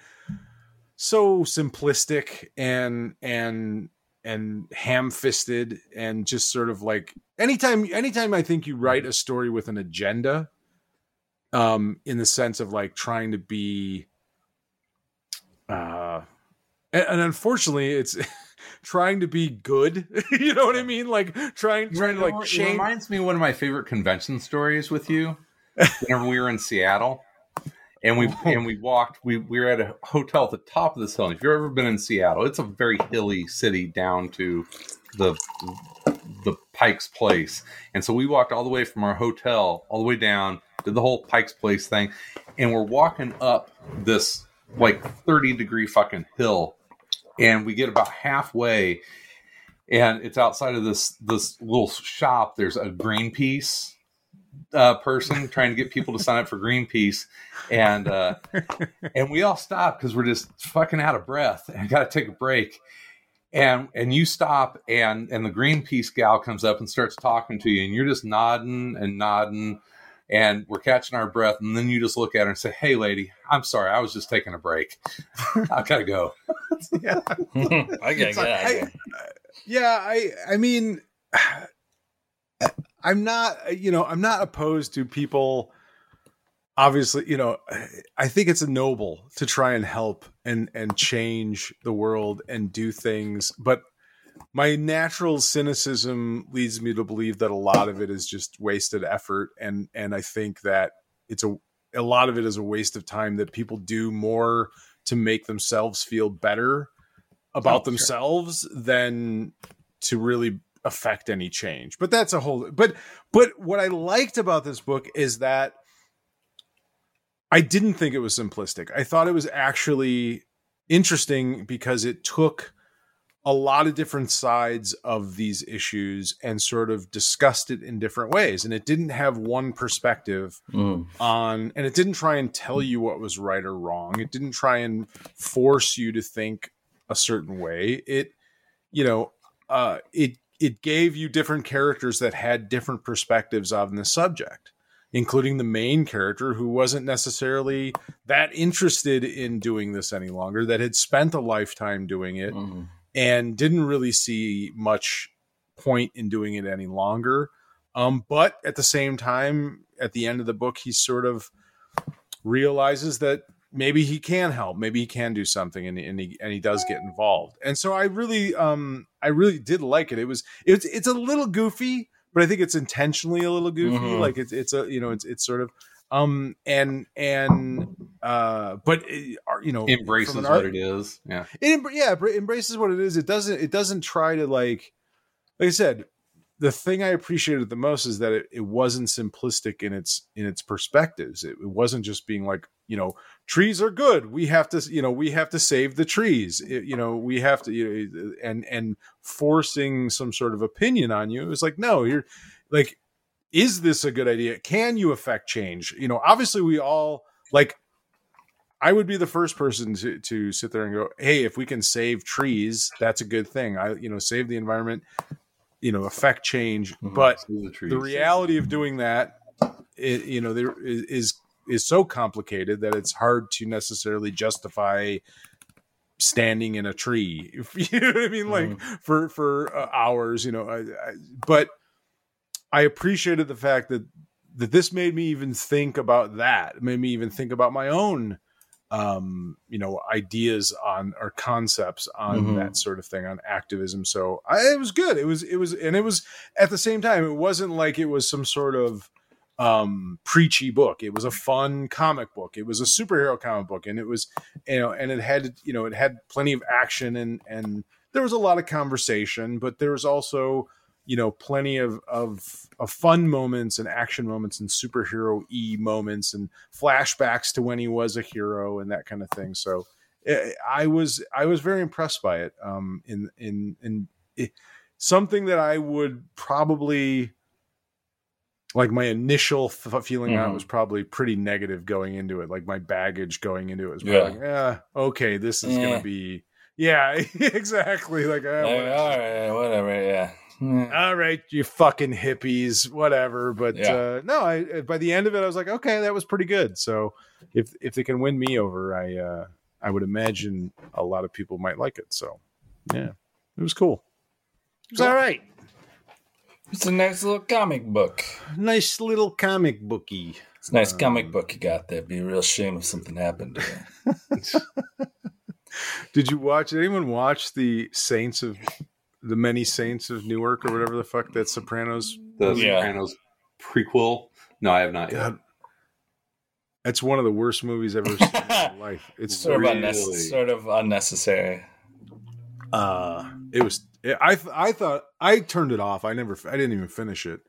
so simplistic and and and ham-fisted and just sort of like anytime anytime i think you write a story with an agenda um in the sense of like trying to be uh and, and unfortunately it's trying to be good you know what i mean like trying trying to like it change reminds me of one of my favorite convention stories with you. Whenever we were in Seattle, and we and we walked, we we were at a hotel at the top of this hill. And if you've ever been in Seattle, it's a very hilly city down to the the Pike's Place, and so we walked all the way from our hotel all the way down, did the whole Pike's Place thing, and we're walking up this like thirty degree fucking hill, and we get about halfway and it's outside of this this little shop. There's a Greenpeace uh, person trying to get people to sign up for Greenpeace, and uh, and we all stop because we're just fucking out of breath and got to take a break. And and you stop, and and the Greenpeace gal comes up and starts talking to you, and you're just nodding and nodding. And we're catching our breath, and then you just look at her and say, "Hey, lady, I'm sorry, I was just taking a break. I gotta go." yeah I get It's like. I- yeah i i mean i'm not you know i'm not opposed to people obviously you know i think it's a noble to try and help and and change the world and do things but my natural cynicism leads me to believe that a lot of it is just wasted effort and and i think that it's a a lot of it is a waste of time that people do more to make themselves feel better about Oh, sure. themselves than to really affect any change. But that's a whole but but what I liked about this book is that I didn't think it was simplistic. I thought it was actually interesting because it took a lot of different sides of these issues and sort of discussed it in different ways and it didn't have one perspective Mm. on and it didn't try and tell you what was right or wrong it didn't try and force you to think a certain way it you know uh it it gave you different characters that had different perspectives on the subject including the main character who wasn't necessarily that interested in doing this any longer that had spent a lifetime doing it Mm. And didn't really see much point in doing it any longer. Um, but at the same time, at the end of the book, he sort of realizes that maybe he can help, maybe he can do something, and, and he and he does get involved. And so I really, um, I really did like it. It was it's it's a little goofy, but I think it's intentionally a little goofy. Mhm. Like it's it's a you know it's it's sort of um and and uh but it, are- you know Embraces what art- it is. Yeah. it yeah it embraces what it is. It doesn't it doesn't try to like like i said the thing i appreciated the most is that it, it wasn't simplistic in its in its perspectives. It, it wasn't just being like you know trees are good. We have to you know we have to save the trees. It- you know we have to you know and and forcing some sort of opinion on you. It was like no you're like is this a good idea? Can you affect change? You know obviously we all like I would be the first person to to sit there and go, "Hey, if we can save trees, that's a good thing. I, you know, save the environment, you know, affect change." Mhm. But the the reality of doing that, it, you know, there is is is so complicated that it's hard to necessarily justify standing in a tree. You know what I mean, like for for uh, hours, you know. I, I, but I appreciated the fact that that this made me even think about that. It made me even think about my own um you know ideas on or concepts on Mhm. that sort of thing on activism. So I, it was good. It was it was and it was at the same time it wasn't like it was some sort of um preachy book. It was a fun comic book. It was a superhero comic book and it was you know and it had you know it had plenty of action and and there was a lot of conversation but there was also you know plenty of of, of fun moments and action moments and superhero e moments and flashbacks to when he was a hero and that kind of thing so eh, i was i was very impressed by it um in in in it, something that i would probably like my initial f- feeling on it Mhm. was probably pretty negative going into it like my baggage going into it was Yeah. like yeah okay this is Eh. gonna be yeah exactly like, eh, Like, all right, whatever. Yeah. Yeah. all right you fucking hippies whatever but Yeah. uh no i by the end of it i was like okay that was pretty good so if if they can win me over i uh i would imagine a lot of people might like it so yeah it was cool it was all right It's a nice little comic book. nice little comic booky It's a nice Um, comic book you got there. Be a real shame if something happened to you. did you watch did anyone watch the saints of the many saints of newark or whatever the fuck that sopranos The Yeah. Sopranos prequel. No, I have not yet. God, that's one of the worst movies I've ever seen in my life. It's Sort really, of, unnecessary. sort of unnecessary. uh, it was. I I thought I turned it off. I never. I didn't even finish it.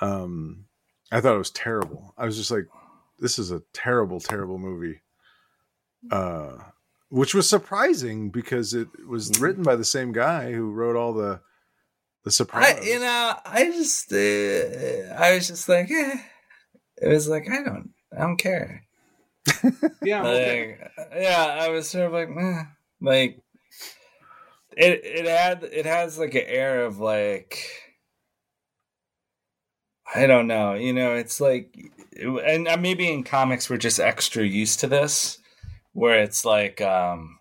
Um, I thought it was terrible. I was just like, this is a terrible, terrible movie. Uh, which was surprising because it was written by the same guy who wrote all the the surprise. You know, I just, uh, I was just like, eh. It was like, I don't, I don't care. Yeah, I'm. Like, yeah, I was sort of like, eh. like, it, it had, it has like an air of like, I don't know, you know, it's like, and maybe in comics we're just extra used to this, where it's like, um,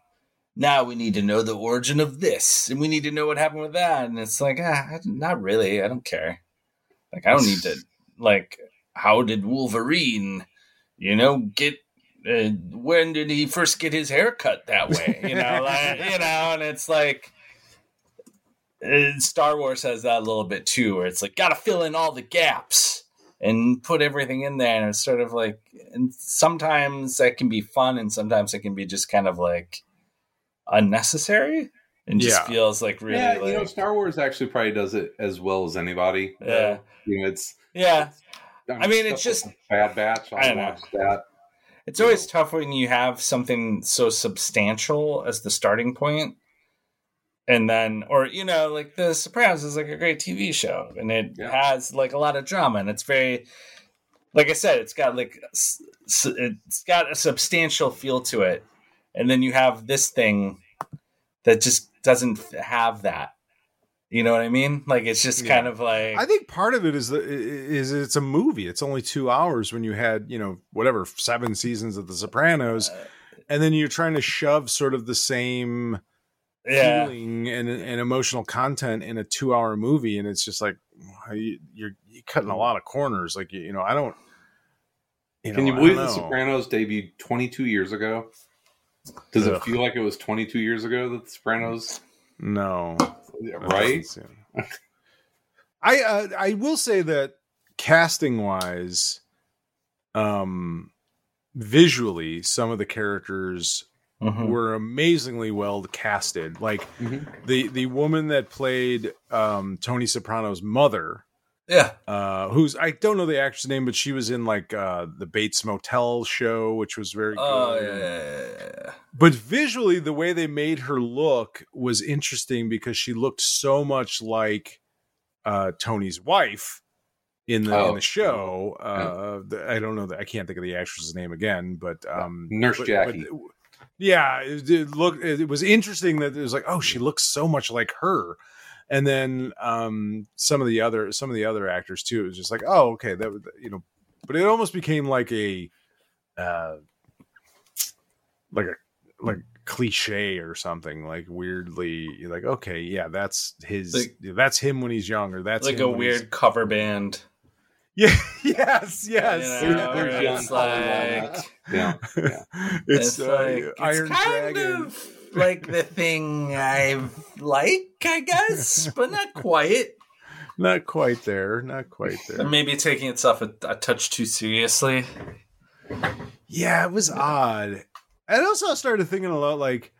now we need to know the origin of this, and we need to know what happened with that, and it's like, ah, not really, I don't care. Like, I don't need to, like, how did Wolverine, you know, get uh, when did he first get his hair cut that way? You know, like, you know, and it's like uh, Star Wars has that a little bit too, where it's like got to fill in all the gaps and put everything in there, and it's sort of like, and sometimes that can be fun, and sometimes it can be just kind of like unnecessary, and just Yeah. feels like really yeah, like you know, Star Wars actually probably does it as well as anybody. Yeah. you know, it's. yeah. I mean, it's just- like Bad Batch. I I know. watched that. It's always tough when you have something so substantial as the starting point, and then, or you know, like The Sopranos is like a great TV show, and it Yeah. has like a lot of drama, and it's very, like I said, it's got like it's got a substantial feel to it, and then you have this thing that just doesn't have that. You know what I mean? Like it's just Yeah. kind of like I think part of it is the is it's a movie. It's only two hours when you had you know whatever seven seasons of The Sopranos, uh, and then you're trying to shove sort of the same yeah. feeling and, and emotional content in a two hour movie, and it's just like you, you're, you're cutting a lot of corners. Like you, you know, I don't. You know, Can you believe The. Sopranos debuted 22 years ago? Does Ugh. it feel like it was 22 years ago that The Sopranos? No, Right? I uh, I will say that casting wise, um, visually, some of the characters Mhm. were amazingly well casted. Like Mhm. the the woman that played um, Tony Soprano's mother, Yeah. uh, who's I don't know the actress name, but she was in like uh, the Bates Motel show, which was very Oh good. yeah, yeah, yeah. But visually, the way they made her look was interesting because she looked so much like uh, Tony's wife in the in Oh. the show. Uh, the, I don't know that I can't think of the actress's name again, but um, Nurse but- Jackie. but- yeah, it, it looked. It was interesting that it was like, oh, she looks so much like her. And then um, some of the other some of the other actors too. It was just like, oh, okay, that you know, but it almost became like a uh, like a like cliche or something like weirdly you're like okay yeah that's his Like- that's him when he's younger that's like a weird cover band. Yeah yes yes You know, There's- where there's young it's Colin like that. Yeah. it's, it's, uh, like Iron it's kind Dragon. of like the thing I like, I guess, but not quite. not quite there. Not quite there. And maybe taking itself a, a touch too seriously. Yeah, it was odd. And also, I started thinking a lot like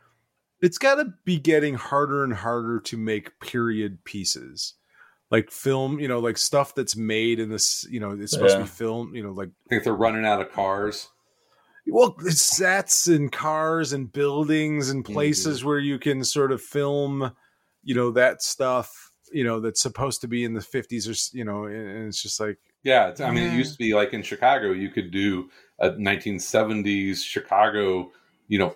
it's got to be getting harder and harder to make period pieces, like film. You know, like stuff that's made in this. You know, it's supposed to be film, You know, like I think they're running out of cars. well, it's sets and cars and buildings and places Mm-hmm. where you can sort of film. You know that stuff. You know that's supposed to be in the fifties or you know, and it's just like Yeah, it's, I mean, Yeah. it used to be like in Chicago, you could do a 1970s Chicago, you know,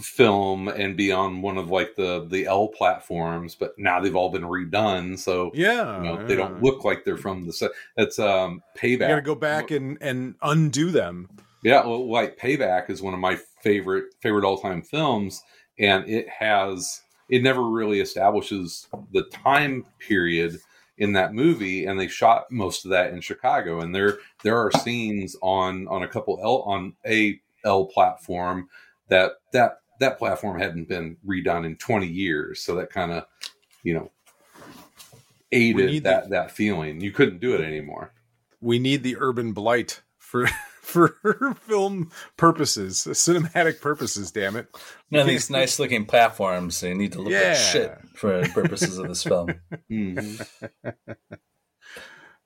film and be on one of like the the L platforms, but now they've all been redone, so yeah, you know they don't look like they're from the set. It's um payback. You got to go back and and undo them. Yeah, well, like Payback is one of my favorite favorite all time films, and it has it never really establishes the time period in that movie, and they shot most of that in Chicago, and there there are scenes on on a couple L on a L platform that that that platform hadn't been redone in twenty years, so that kind of you know aided need that that feeling. You couldn't do it anymore. we need the urban blight for for film purposes, cinematic purposes. Damn it! You know, these nice looking platforms, they need to look Yeah. like shit for purposes of this film. Mhm.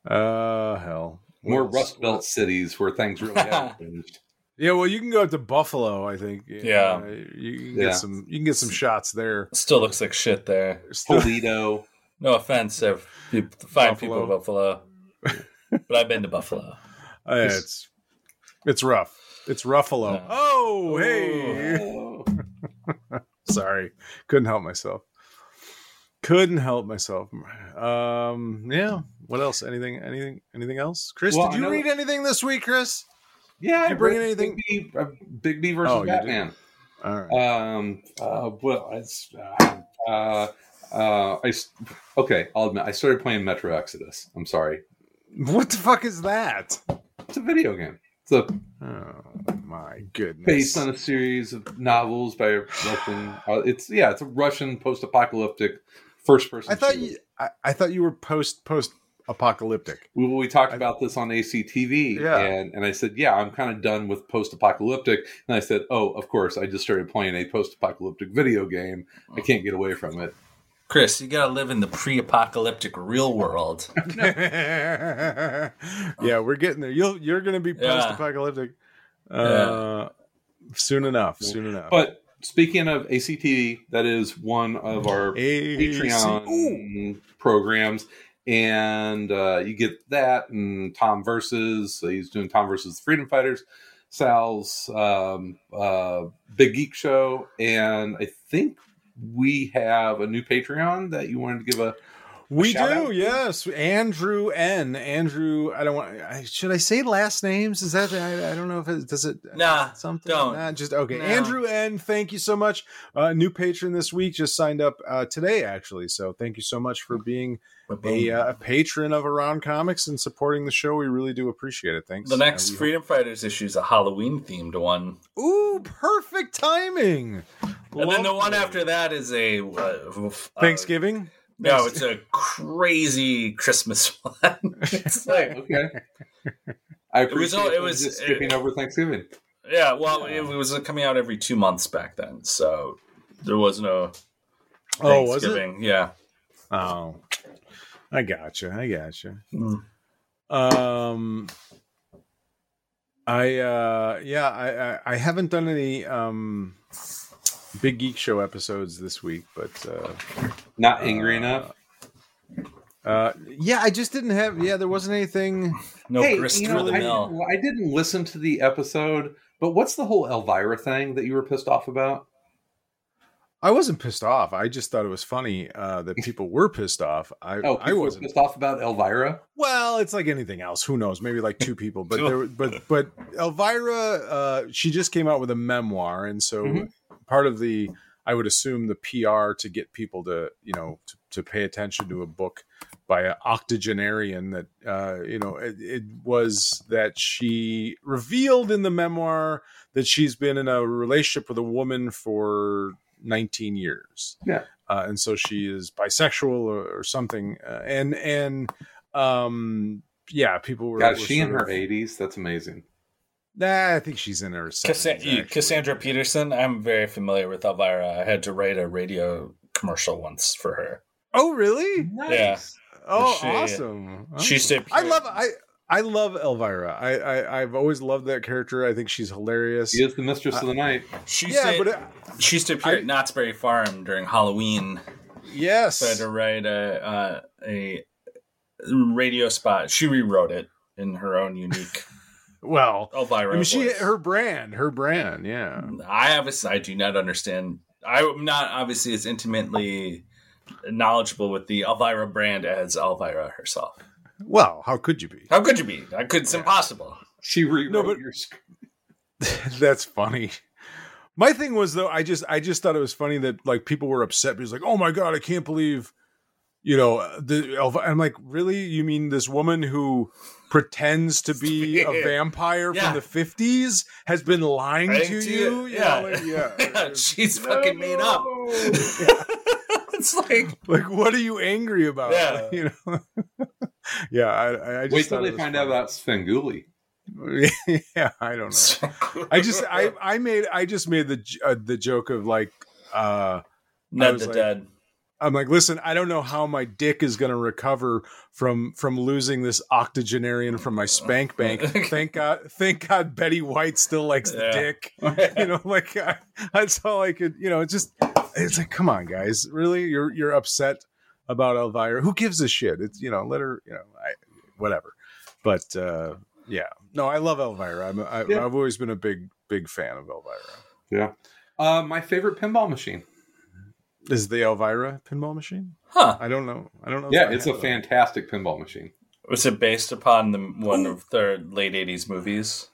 Uh, hell, More else? Rust Belt cities where things really have changed. Yeah, well, you can go up to Buffalo. I think. Yeah. Uh, you can Yeah. get some. You can get some shots there. Still looks like shit there. Still- Toledo. No offense if you find people in Buffalo. Buffalo. but I've been to Buffalo. Uh, it's it's rough. It's Ruffalo. Yeah. Oh, hey. Oh. Sorry, couldn't help myself. Couldn't help myself. Um, yeah. What else? Anything? Anything? Anything else? Chris, Well, did you know- read anything this week, Chris? Yeah, You bringing Big anything- B, uh, Bigby versus Oh, you did? Batman. All right. Um, uh, well, it's, uh, uh, I okay. I'll admit I started playing Metro Exodus. I'm sorry. what the fuck is that? It's a video game. It's a, Oh my goodness. based on a series of novels by a Russian. Uh, it's yeah, it's a Russian post-apocalyptic first-person. I thought shooter. you. I, I thought you were post post apocalyptic. we, we talked about this on ACTV, Yeah. and and I said, yeah, I'm kind of done with post-apocalyptic, and I said, oh, of course, I just started playing a post-apocalyptic video game. I can't get away from it. Chris, you gotta live in the pre-apocalyptic real world. yeah, we're getting there. You'll you're going to be post apocalyptic. Uh, soon enough. Soon enough. But speaking of ACTV, that is one of our Patreon Ooh. programs, and uh, you get that and Tom versus. So he's doing Tom versus the Freedom Fighters, Sal's um, uh, Big Geek Show, and I think we have a new Patreon that you wanted to give a. We do, out? yes. Andrew N. Andrew. I don't want. I, should I say last names? Is that? I, I don't know if it does it. Nah, something. don't. Nah, just okay. No. Andrew N. Thank you so much. Uh, new patron this week just signed up uh, today, actually. So thank you so much for being a, uh, a patron of Around Comics and supporting the show. We really do appreciate it. Thanks. the next Uh, Freedom Fighters issue is a Halloween themed one, hope- Ooh, perfect timing. and then the one after that is a uh, uh, Thanksgiving. No, it's a crazy Christmas one. it's like Okay. I It was appreciate all- it was- just skipping over Thanksgiving. Yeah, well, it was coming out every two months back then, so there was no Oh, was it? Thanksgiving. Yeah, Oh, I gotcha. I gotcha. Mm. Um, I uh, yeah, I, I I haven't done any um big geek show episodes this week, but uh, Not angry enough. uh, yeah, I just didn't have. Yeah, there wasn't anything. no hey, grist you know, the I, mill. didn't, I didn't listen to the episode, but what's the whole Elvira thing that you were pissed off about? I wasn't pissed off. I just thought it was funny uh, that people were pissed off. I Oh, I wasn't. pissed off about Elvira. Well, it's like anything else. Who knows? Maybe like two people, but there, but but Elvira, uh, she just came out with a memoir, and so Mhm. Part of the, I would assume the PR to get people to you know to, to pay attention to a book by an octogenarian that uh, you know it, it was that she revealed in the memoir that she's been in a relationship with a woman for 19 years. Yeah. uh, and so she is bisexual or, or something. Uh, and and um, yeah, people were. God, were she in her of- eighties? That's amazing. Nah, I think she's in her. 70s, Cassan- Cassandra Peterson. I'm very familiar with Elvira. I had to write a radio commercial once for her. Oh, really? Yeah. Oh, She- awesome. She used to I love I I love Elvira. I, I I've always loved that character. I think she's hilarious. She is the mistress of the night. She Yeah, used to, but it, she used to appear I- at Knott's Berry Farm during Halloween. yes, So I had to write a, uh, a radio spot. She rewrote it in her own unique well, oh, Elvira. I mean, she voice. her brand, her brand, yeah. I obviously I do not understand. I'm not obviously as intimately knowledgeable with the Elvira brand as Elvira herself. Well, how could you be? How could you be? I could. It's impossible. She rewrote No, but- your script. That's funny. My thing was though, I just I just thought it was funny that like people were upset because like, oh my god, I can't believe, you know, the Elvi-" I'm like, really? You mean this woman who pretends to be a vampire Yeah. from the fifties has been lying Lying to to you? you? You Yeah. know, like, yeah. She's fucking made up. it's like like, what are you angry about? Yeah. you know. yeah, I, I just Wait till they it was find out about Svengoolie. yeah, I don't know. I just I I made I just made the uh, the joke of like uh I Ned the like- Dead. I'm like, listen, I don't know how my dick is going to recover from from losing this octogenarian from my spank bank. thank God, thank God, Betty White still likes the Yeah. dick. You know, like I, that's all I could. You know, it's just it's like, come on, guys, really, you're you're upset about Elvira? Who gives a shit? It's you know, let her, you know, I, whatever. But uh yeah, no, I love Elvira. I'm I, Yeah. I've always been a big big fan of Elvira. Yeah. Uh, my favorite pinball machine. Is the Elvira pinball machine? Huh. I don't know. I don't know. Yeah, it's a have that. fantastic pinball machine. Was it based upon the one of their late '80s movies?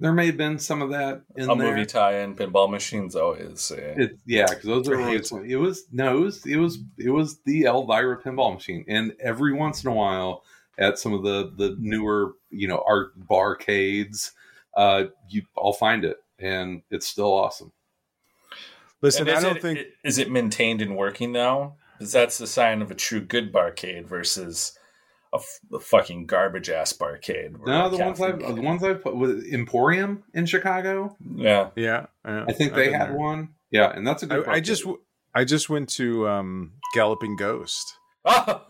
There may have been some of that in a there. movie tie-in pinball machines always. Uh, It, yeah, because those are I hate it was no, it was it was it was the Elvira pinball machine, and every once in a while at some of the the newer you know art barcades, uh, you I'll find it, and it's still awesome. Listen, I is don't it- think. is it maintained and working now? Because that's the sign of a true good barcade versus a, f- a fucking garbage ass barcade. No, the ones I've the ones I've put with Emporium in Chicago, yeah. yeah, yeah, I think I've they had there. one. Yeah, and that's a good. I, I just I just went to um, Galloping Ghost. Oh,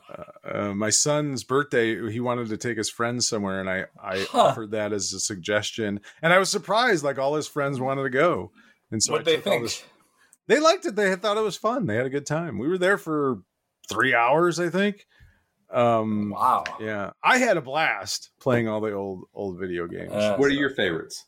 Uh, my son's birthday, he wanted to take his friends somewhere, and I I Huh. offered that as a suggestion, and I was surprised. Like all his friends wanted to go, and so I what they think? this- they liked it. They thought it was fun. They had a good time. We were there for three hours, I think. Um, Wow. yeah, I had a blast playing all the old old video games. Uh, What are your favorites?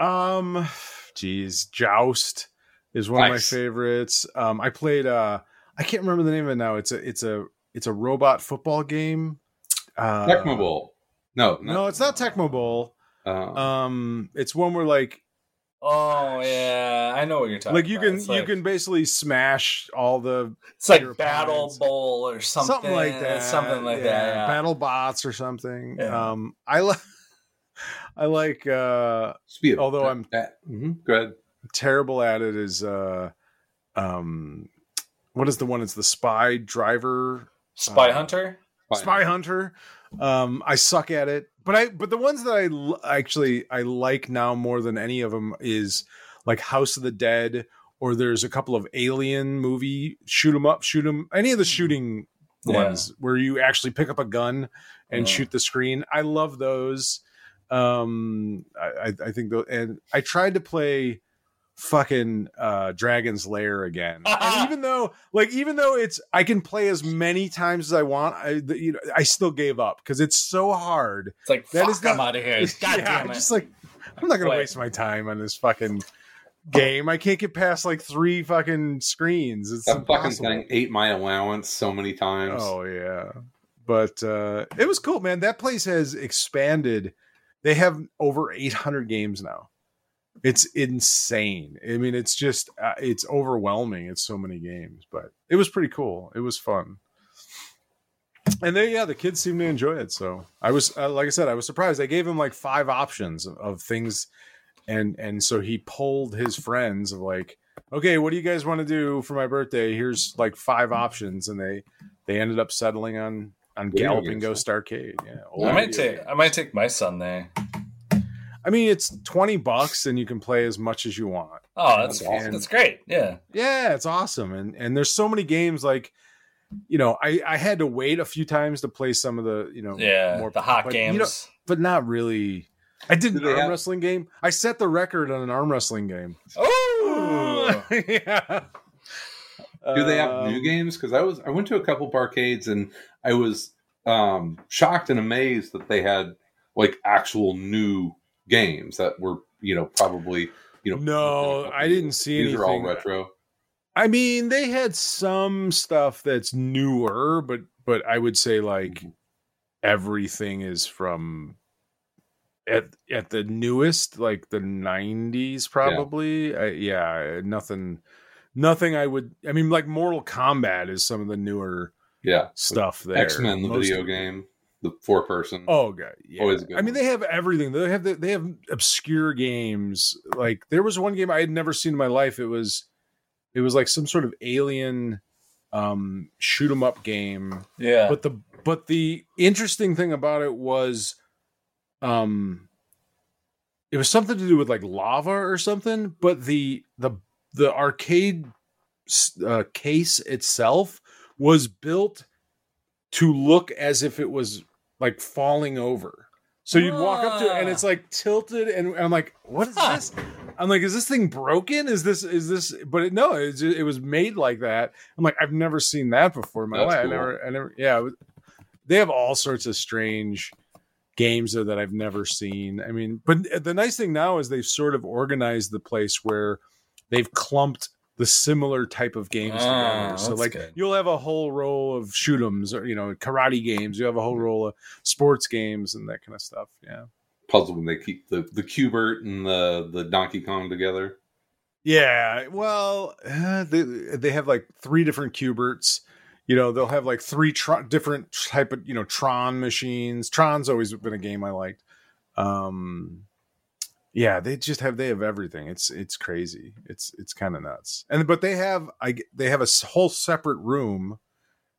Um, geez, Joust is one Nice. of my favorites. Um, I played. Uh, I can't remember the name of it now. It's a it's a it's a robot football game. Uh, Tecmo Bowl. No, No, it's not Tecmo Bowl. Uh, Um, it's one where like Oh yeah, I know what you're talking. like you about. can It's you can basically smash all the It's like Battle opponents. Bowl or something, something, like that, Something like Yeah, that. Yeah. Battle bots or something. Yeah. Um, I like I like uh speed. although I'm- mm-hmm. go ahead. terrible at it is uh um what is the one? It's the spy driver Spy Uh, Hunter. Spy Hunter. Um, I suck at it, but I but the ones that I l- actually I like now more than any of them is like House of the Dead, or there's a couple of Alien movie shoot 'em up, shoot 'em. Any of the shooting Yeah. ones where you actually pick up a gun and Yeah. shoot the screen. I love those. Um, I I, I think though, and I tried to play fucking uh dragon's lair again and even though like even though it's i can play as many times as i want i the- you know i still gave up because it's so hard It's like That fuck, is not- I'm out of here. God Yeah, damn I'm it. just like i'm not gonna Wait. waste my time on this fucking game i can't get past like three fucking screens it's That fucking impossible. thing ate my allowance so many times. Oh yeah. But uh it was cool, man. That place has expanded. They have over 800 games now. It's insane. I mean, it's just uh, it's overwhelming. It's so many games, but it was pretty cool. It was fun. And they yeah, the kids seemed to enjoy it. So I was uh, like I said, I was surprised. I gave him like five options of, of things and and so he pulled his friends of like okay, what do you guys want to do for my birthday? Here's like five options, and they they ended up settling on on Galloping Ghost Arcade. Yeah, I might take I might take my son there. I mean, it's twenty bucks, and you can play as much as you want. Oh, that's That's awesome. That's great. Yeah. Yeah, it's awesome, and and there's so many games like, you know, I I had to wait a few times to play some of the you know Yeah. more the hot but, you games. know, but not really. I did Do an arm have- wrestling game. I set the record on an arm wrestling game. oh. yeah. Do they have Um, new games? Because I was I went to a couple barcades and I was um, shocked and amazed that they had like actual new games that were you know probably you know No, I didn't see these are all retro. I mean, they had some stuff that's newer, but but I would say like Mhm. everything is from at at the newest, like the '90s, probably. I, yeah, nothing, nothing. I would. I mean, like Mortal Kombat is some of the newer Yeah, stuff there. X Men the Most- video game, the four person. Oh god, yeah. Always a good I mean, they have everything. They have the, they have obscure games. Like there was one game I had never seen in my life. It was it was like some sort of alien um shoot 'em up game. Yeah. But the but the interesting thing about it was um it was something to do with like lava or something, but the the the arcade uh, case itself was built to look as if it was like falling over. So you'd walk up to it and it's like tilted, and, and I'm like, "What is Huh. this?" I'm like, "Is this thing broken? Is this is this?" But it, no, it, it was made like that. I'm like, I've never seen that before in my That's life. cool. I never, I never, yeah. was- they have all sorts of strange games there that I've never seen. I mean, but the nice thing now is they've sort of organized the place where they've clumped the similar type of games Ah, together. So like good. you'll have a whole row of shoot 'ems or you know karate games. You have a whole row of sports games and that kind of stuff. Yeah. Puzzle when they keep the the Q*bert and the the Donkey Kong together. Yeah, well, uh, they they have like three different Q*berts. You know, they'll have like three tr- different type of you know Tron machines. Tron's always been a game I liked. Um, yeah, they just have they have everything. It's it's crazy. It's it's kind of nuts. And but they have i they have a whole separate room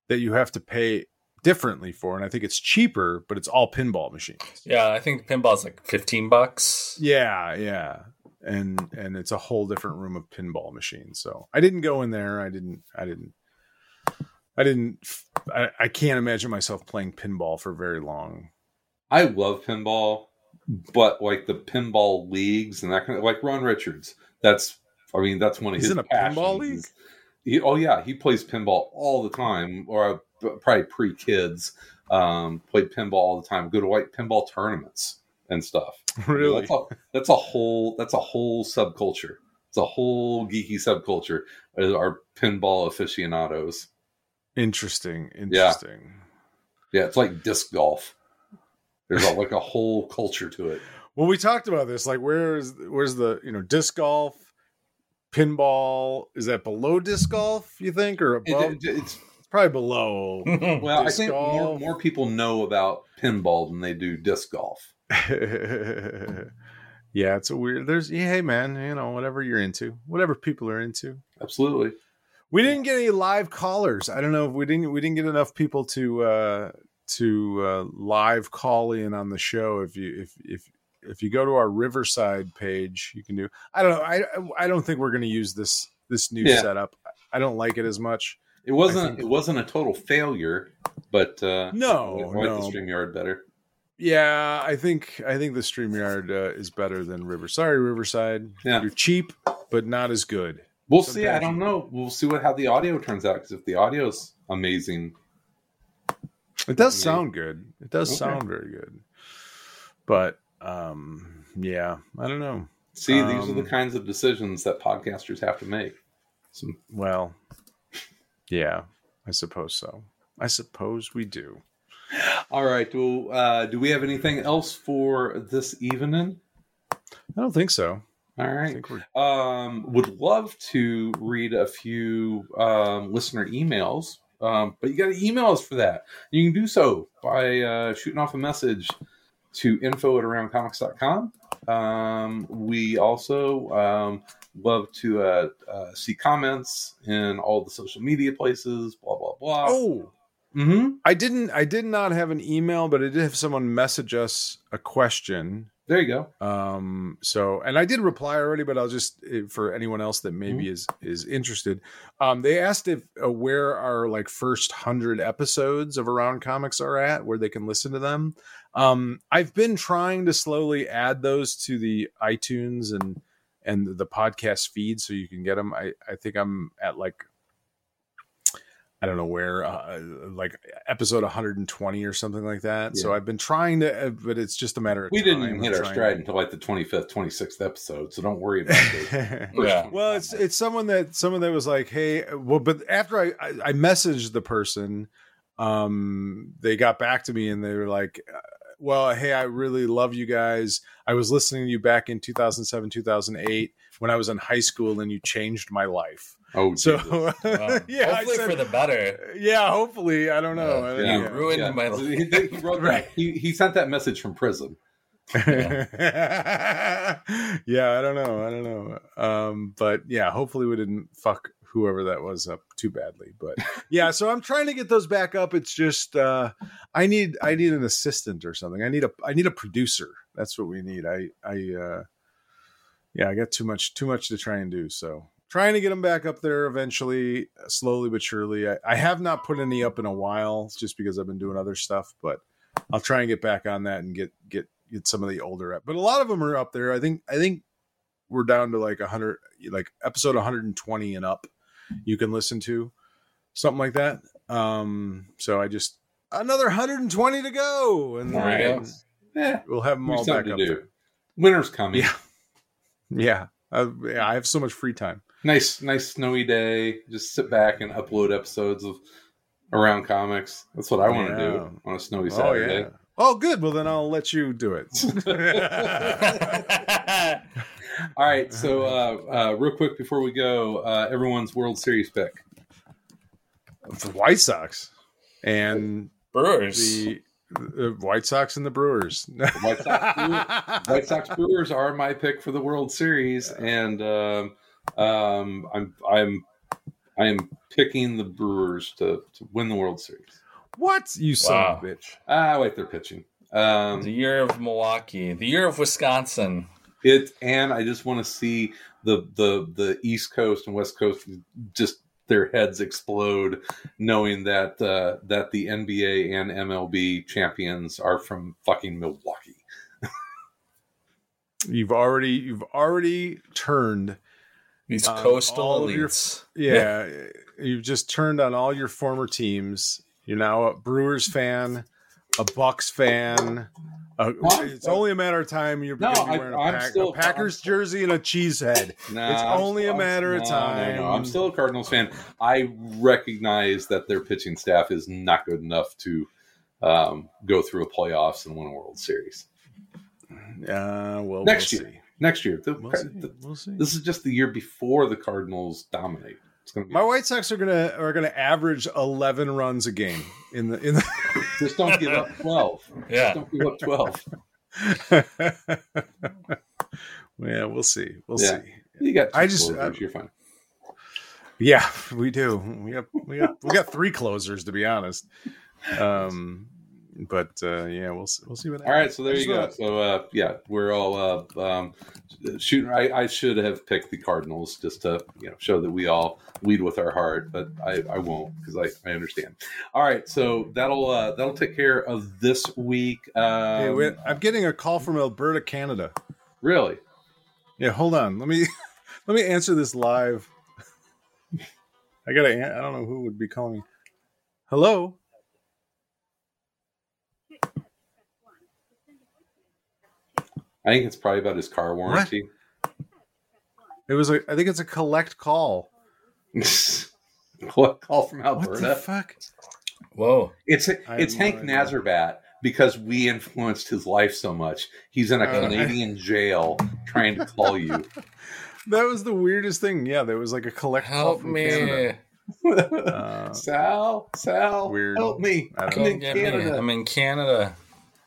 that you have to pay differently for, and I think it's cheaper, but it's all pinball machines. yeah, I think pinball's like 15 bucks. Yeah, yeah. And and it's a whole different room of pinball machines. So I didn't go in there. I didn't I didn't I didn't I, I can't imagine myself playing pinball for very long. I love pinball, but like the pinball leagues and that kind of like Ron Richards. That's I mean that's one of He's his in a passions pinball league? He, oh yeah, he plays pinball all the time, or uh, probably pre kids. Um, played pinball all the time. Go to like pinball tournaments and stuff. Really? That's a, that's a whole that's a whole subculture. It's a whole geeky subculture. Are pinball aficionados? Interesting. Interesting. Yeah, it's like disc golf. There's a, like a whole culture to it. Well, we talked about this. Like where's where's the, you know, disc golf, pinball, is that below disc golf, you think, or above? it- it's it's probably below. well, I think more, more people know about pinball than they do disc golf. yeah, it's a weird. There's yeah, hey man, you know whatever you're into, whatever people are into. Absolutely. We didn't get any live callers. I don't know if we didn't we didn't get enough people to uh to uh live call in on the show. If you if if if you go to our Riverside page, you can do. I don't know. I I don't think we're going to use this this new Yeah. setup. I don't like it as much. It wasn't it wasn't a total failure, but uh, No, I no. the Streamyard better. Yeah, I think I think the Streamyard uh, is better than River. Sorry, Riverside. Yeah. You're cheap, but not as good. We'll see. I don't know. We'll see what how the audio turns out. Because if the audio's amazing, It does sound good. It does Okay. sound very good. But um yeah, I don't know. see these are the Um, kinds of decisions that podcasters have to make. Some Well, yeah, I suppose so. I suppose we do. All right. Well, uh, do we have anything else for this evening? I don't think so. All I right. think we're Um, would love to read a few um, listener emails, um, but you got to email us for that. You can do so by uh, shooting off a message to info at aroundcomics.com. Um, we also um, love to uh, uh, see comments in all the social media places. Blah blah blah. Oh, hmm I didn't. I did not have an email, but I did have someone message us a question. There you go. Um. So, and I did reply already, but I'll just eh, for anyone else that Mm-hmm. maybe is is interested. Um. They asked if uh, where our like first hundred episodes of Around Comics are at, where they can listen to them. Um. I've been trying to slowly add those to the iTunes and and the podcast feed so you can get them. I I think I'm at like I don't know where, uh, like episode 120 or something like that. So I've been trying to, uh, but it's just a matter of We time. didn't hit I'm our trying- stride until like the twenty fifth, twenty sixth episode. So don't worry about it. Yeah. well, it's it's someone that someone that was like, hey, well, but after I I, I messaged the person, um, they got back to me and they were like, uh, well, hey, I really love you guys. I was listening to you back in 2007, 2008 when I was in high school, and you changed my life. Oh, So Wow. yeah, hopefully said- for the better. yeah, hopefully. I don't know. Uh, I don't yeah. ruined my life. He, he wrote Right. He, he sent that message from prison. yeah, I don't know. I don't know. Um, but yeah, hopefully we didn't fuck whoever that was up too badly. But yeah, so I'm trying to get those back up. It's just uh I need I need an assistant or something. I need a I need a producer. That's what we need. I I uh yeah, I got too much too much to try and do. So trying to get them back up there eventually, slowly but surely. I, I have not put any up in a while just because I've been doing other stuff, but I'll try and get back on that and get get get some of the older up. But a lot of them are up there. I think I think we're down to like 100 like episode 120 and up you can listen to something like that. Um so I just another 120 to go and There you go. Yeah, we'll have them all back up do. there. Winter's coming. Yeah. Yeah. Uh, yeah, I have so much free time. Nice, nice snowy day. Just sit back and upload episodes of Around Comics. That's what I want to Yeah. do on a snowy Oh Saturday. yeah. Oh good. Well then I'll let you do it. All right, so uh, uh, real quick before we go, uh, everyone's World Series pick. the White Sox and Brewers. the, the White Sox and the Brewers. White Sox, Brewers, White Sox Brewers are my pick for the World Series, and um, um, I'm I'm I am picking the Brewers to, to win the World Series. What you son of a bitch? Ah, wait, they're pitching. Um, the year of Milwaukee. The year of Wisconsin. it and I just want to see the the the East Coast and West Coast just their heads explode, knowing that uh, that the NBA and MLB champions are from fucking Milwaukee. You've already you've already turned. These Um, coastal all of your- elites. Yeah, you've just turned on all your former teams. You're now a Brewers fan, a Bucks fan. Uh, it's only a matter of time you're No, going to be I- wearing a, I'm Pack- still- a Packers jersey and a cheese head. Nah, It's I'm only a still- matter of no, time. No, no, I'm still a Cardinals fan. I recognize that their pitching staff is not good enough to um, go through a playoffs and win a World Series Uh, well, next we'll year. see. Next year, the, We'll see. the- We'll see. this is just the year before the Cardinals dominate. It's going to be My White Sox are gonna are gonna average eleven runs a game in the in the. just don't give up twelve. Yeah. Don't give up twelve. yeah, we'll see. We'll Yeah. see. You got. Two I just- closers, I- you're fine. Yeah, we do. We got we got we got three closers to be honest. Um, but uh, yeah, we'll see, we'll see what. All right, so there you go. So uh, yeah, we're all uh, um, shooting. I, I should have picked the Cardinals just to you know show that we all lead with our heart, but I, I won't because I, I understand. All right, so that'll uh, that'll take care of this week. Um, Hey, I'm getting a call from Alberta, Canada. really? Yeah, hold on. Let me let me answer this live. I gotta. I don't know who would be calling. Hello. I think it's probably about his car warranty. It was a. I think it's a collect call. what call from Alberta? What the fuck? Whoa. It's I it's Hank idea. Nazarbat because we influenced his life so much. He's in a Uh, Canadian jail trying to call you. That was the weirdest thing. Yeah, there was like a collect call Help from me. Canada. Uh, Sal, Sal, Weird. help me! I don't I'm in Get me. Canada. I'm in Canada.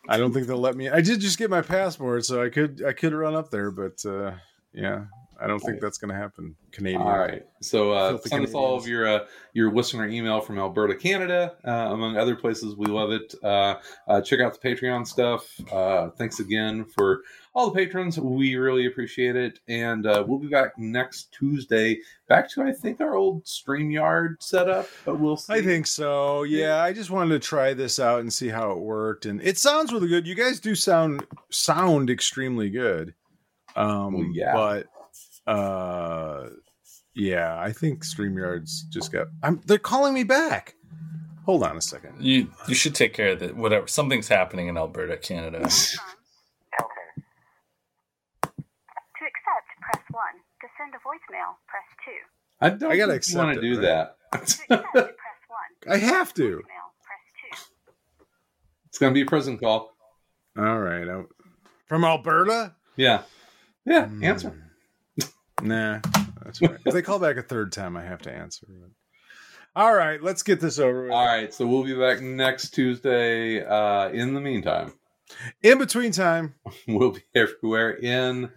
I don't think they'll let me. I did just get my passport, so I could I could run up there, but uh, yeah, I don't think that's going to happen. Canadian. All right. So uh, send us all of your uh, your listener email from Alberta, Canada, uh, among other places. We love it. Uh, uh, check out the Patreon stuff. Uh, thanks again for all the patrons. We really appreciate it. And uh, we'll be back next Tuesday. Back to I think our old Streamyard setup, but we'll see. I think so. Yeah, I just wanted to try this out and see how it worked, and it sounds really good. You guys do sound sound extremely good. Um, Well, yeah. but uh, yeah, I think Streamyard's just got. I'm. They're calling me back. Hold on a second. You you should take care of it. Whatever. Something's happening in Alberta, Canada. Elton. To accept, press 1. To send a voicemail, press 2. I don't I gotta think want to do right? that. To accept, press 1. I have to. Voicemail, press 2. it's going to be a prison call. All right, I- from Alberta. Yeah. Yeah. Hmm. Answer. Nah, that's right. if they call back a third time, I have to answer. All right, let's get this over with. All right. So we'll be back next Tuesday. Uh, in the meantime, In between time, we'll be everywhere in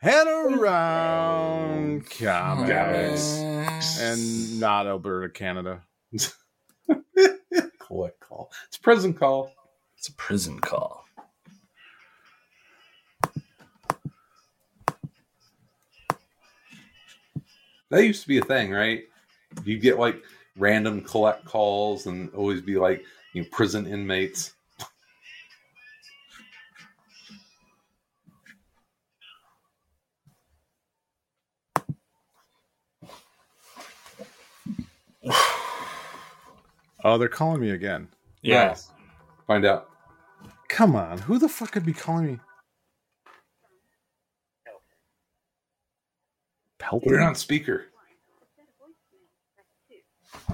head around comics and not Alberta, Canada. collect call. It's prison call. It's a prison call. That used to be a thing, right? You get like random collect calls and always be like you know, prison inmates. Oh, they're calling me again. Yes. Nice. Find out. Come on, who the fuck could be calling me? Put it on speaker. To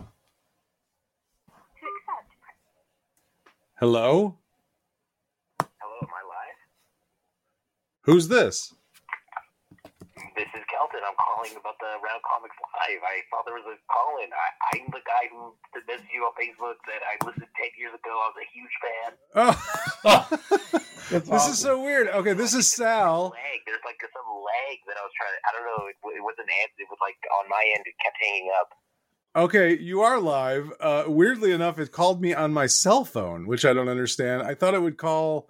accept, press Hello, Hello, am I live? who's this? This is Kelton. I'm calling about the Round Comics Live. I thought there was a call in. I, I'm the guy who messaged you on Facebook that I listened 10 years ago. I was a huge fan. Oh, this is so weird. Okay, this is Sal. Lag. There's like some lag that I was trying to. I don't know. It, it wasn't answered. It was like on my end. It kept hanging up. Okay, you are live. Uh, weirdly enough, it called me on my cell phone, which I don't understand. I thought it would call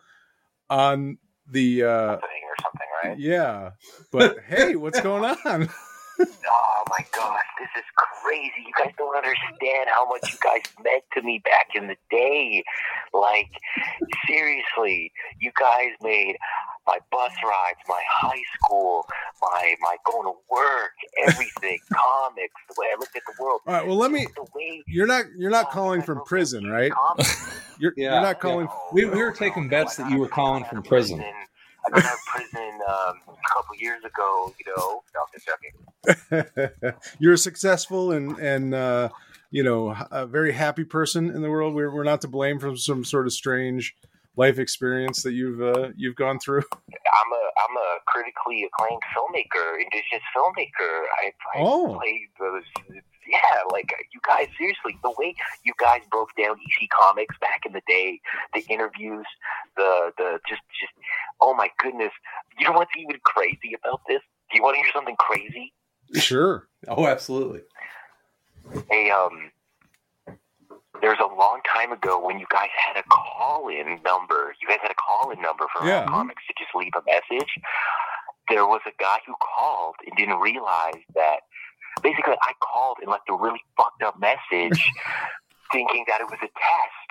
on the uh, Thing or something, right? yeah, but hey, what's going on? Oh my gosh, this is crazy. You guys don't understand how much you guys meant to me back in the day. Like, seriously, you guys made my bus rides, my high school, my my going to work, everything, comics, the way I looked at the world. All right, well, let me. The way You're not you're not oh, calling from prison, right? You're, Yeah, you're not calling. We- we were taking bets that you were calling from prison. Oh, I got out of prison um, a couple years ago. You know, you're a successful and and uh, you know a very happy person in the world. We're we're not to blame for some sort of strange life experience that you've uh, you've gone through. I'm a I'm a critically acclaimed filmmaker, indigenous filmmaker. I, I Oh. played those. Yeah, like you guys. Seriously, the way you guys broke down EC Comics back in the day, the interviews, the the just just oh my goodness. You know what's even crazy about this? Do you want to hear something crazy? Sure. Oh, absolutely. a um there's a long time ago when you guys had a call in number. You guys had a call in number for Yeah. comics to just leave a message. There was a guy who called and didn't realize that basically I called and left a really fucked up message thinking that it was a test.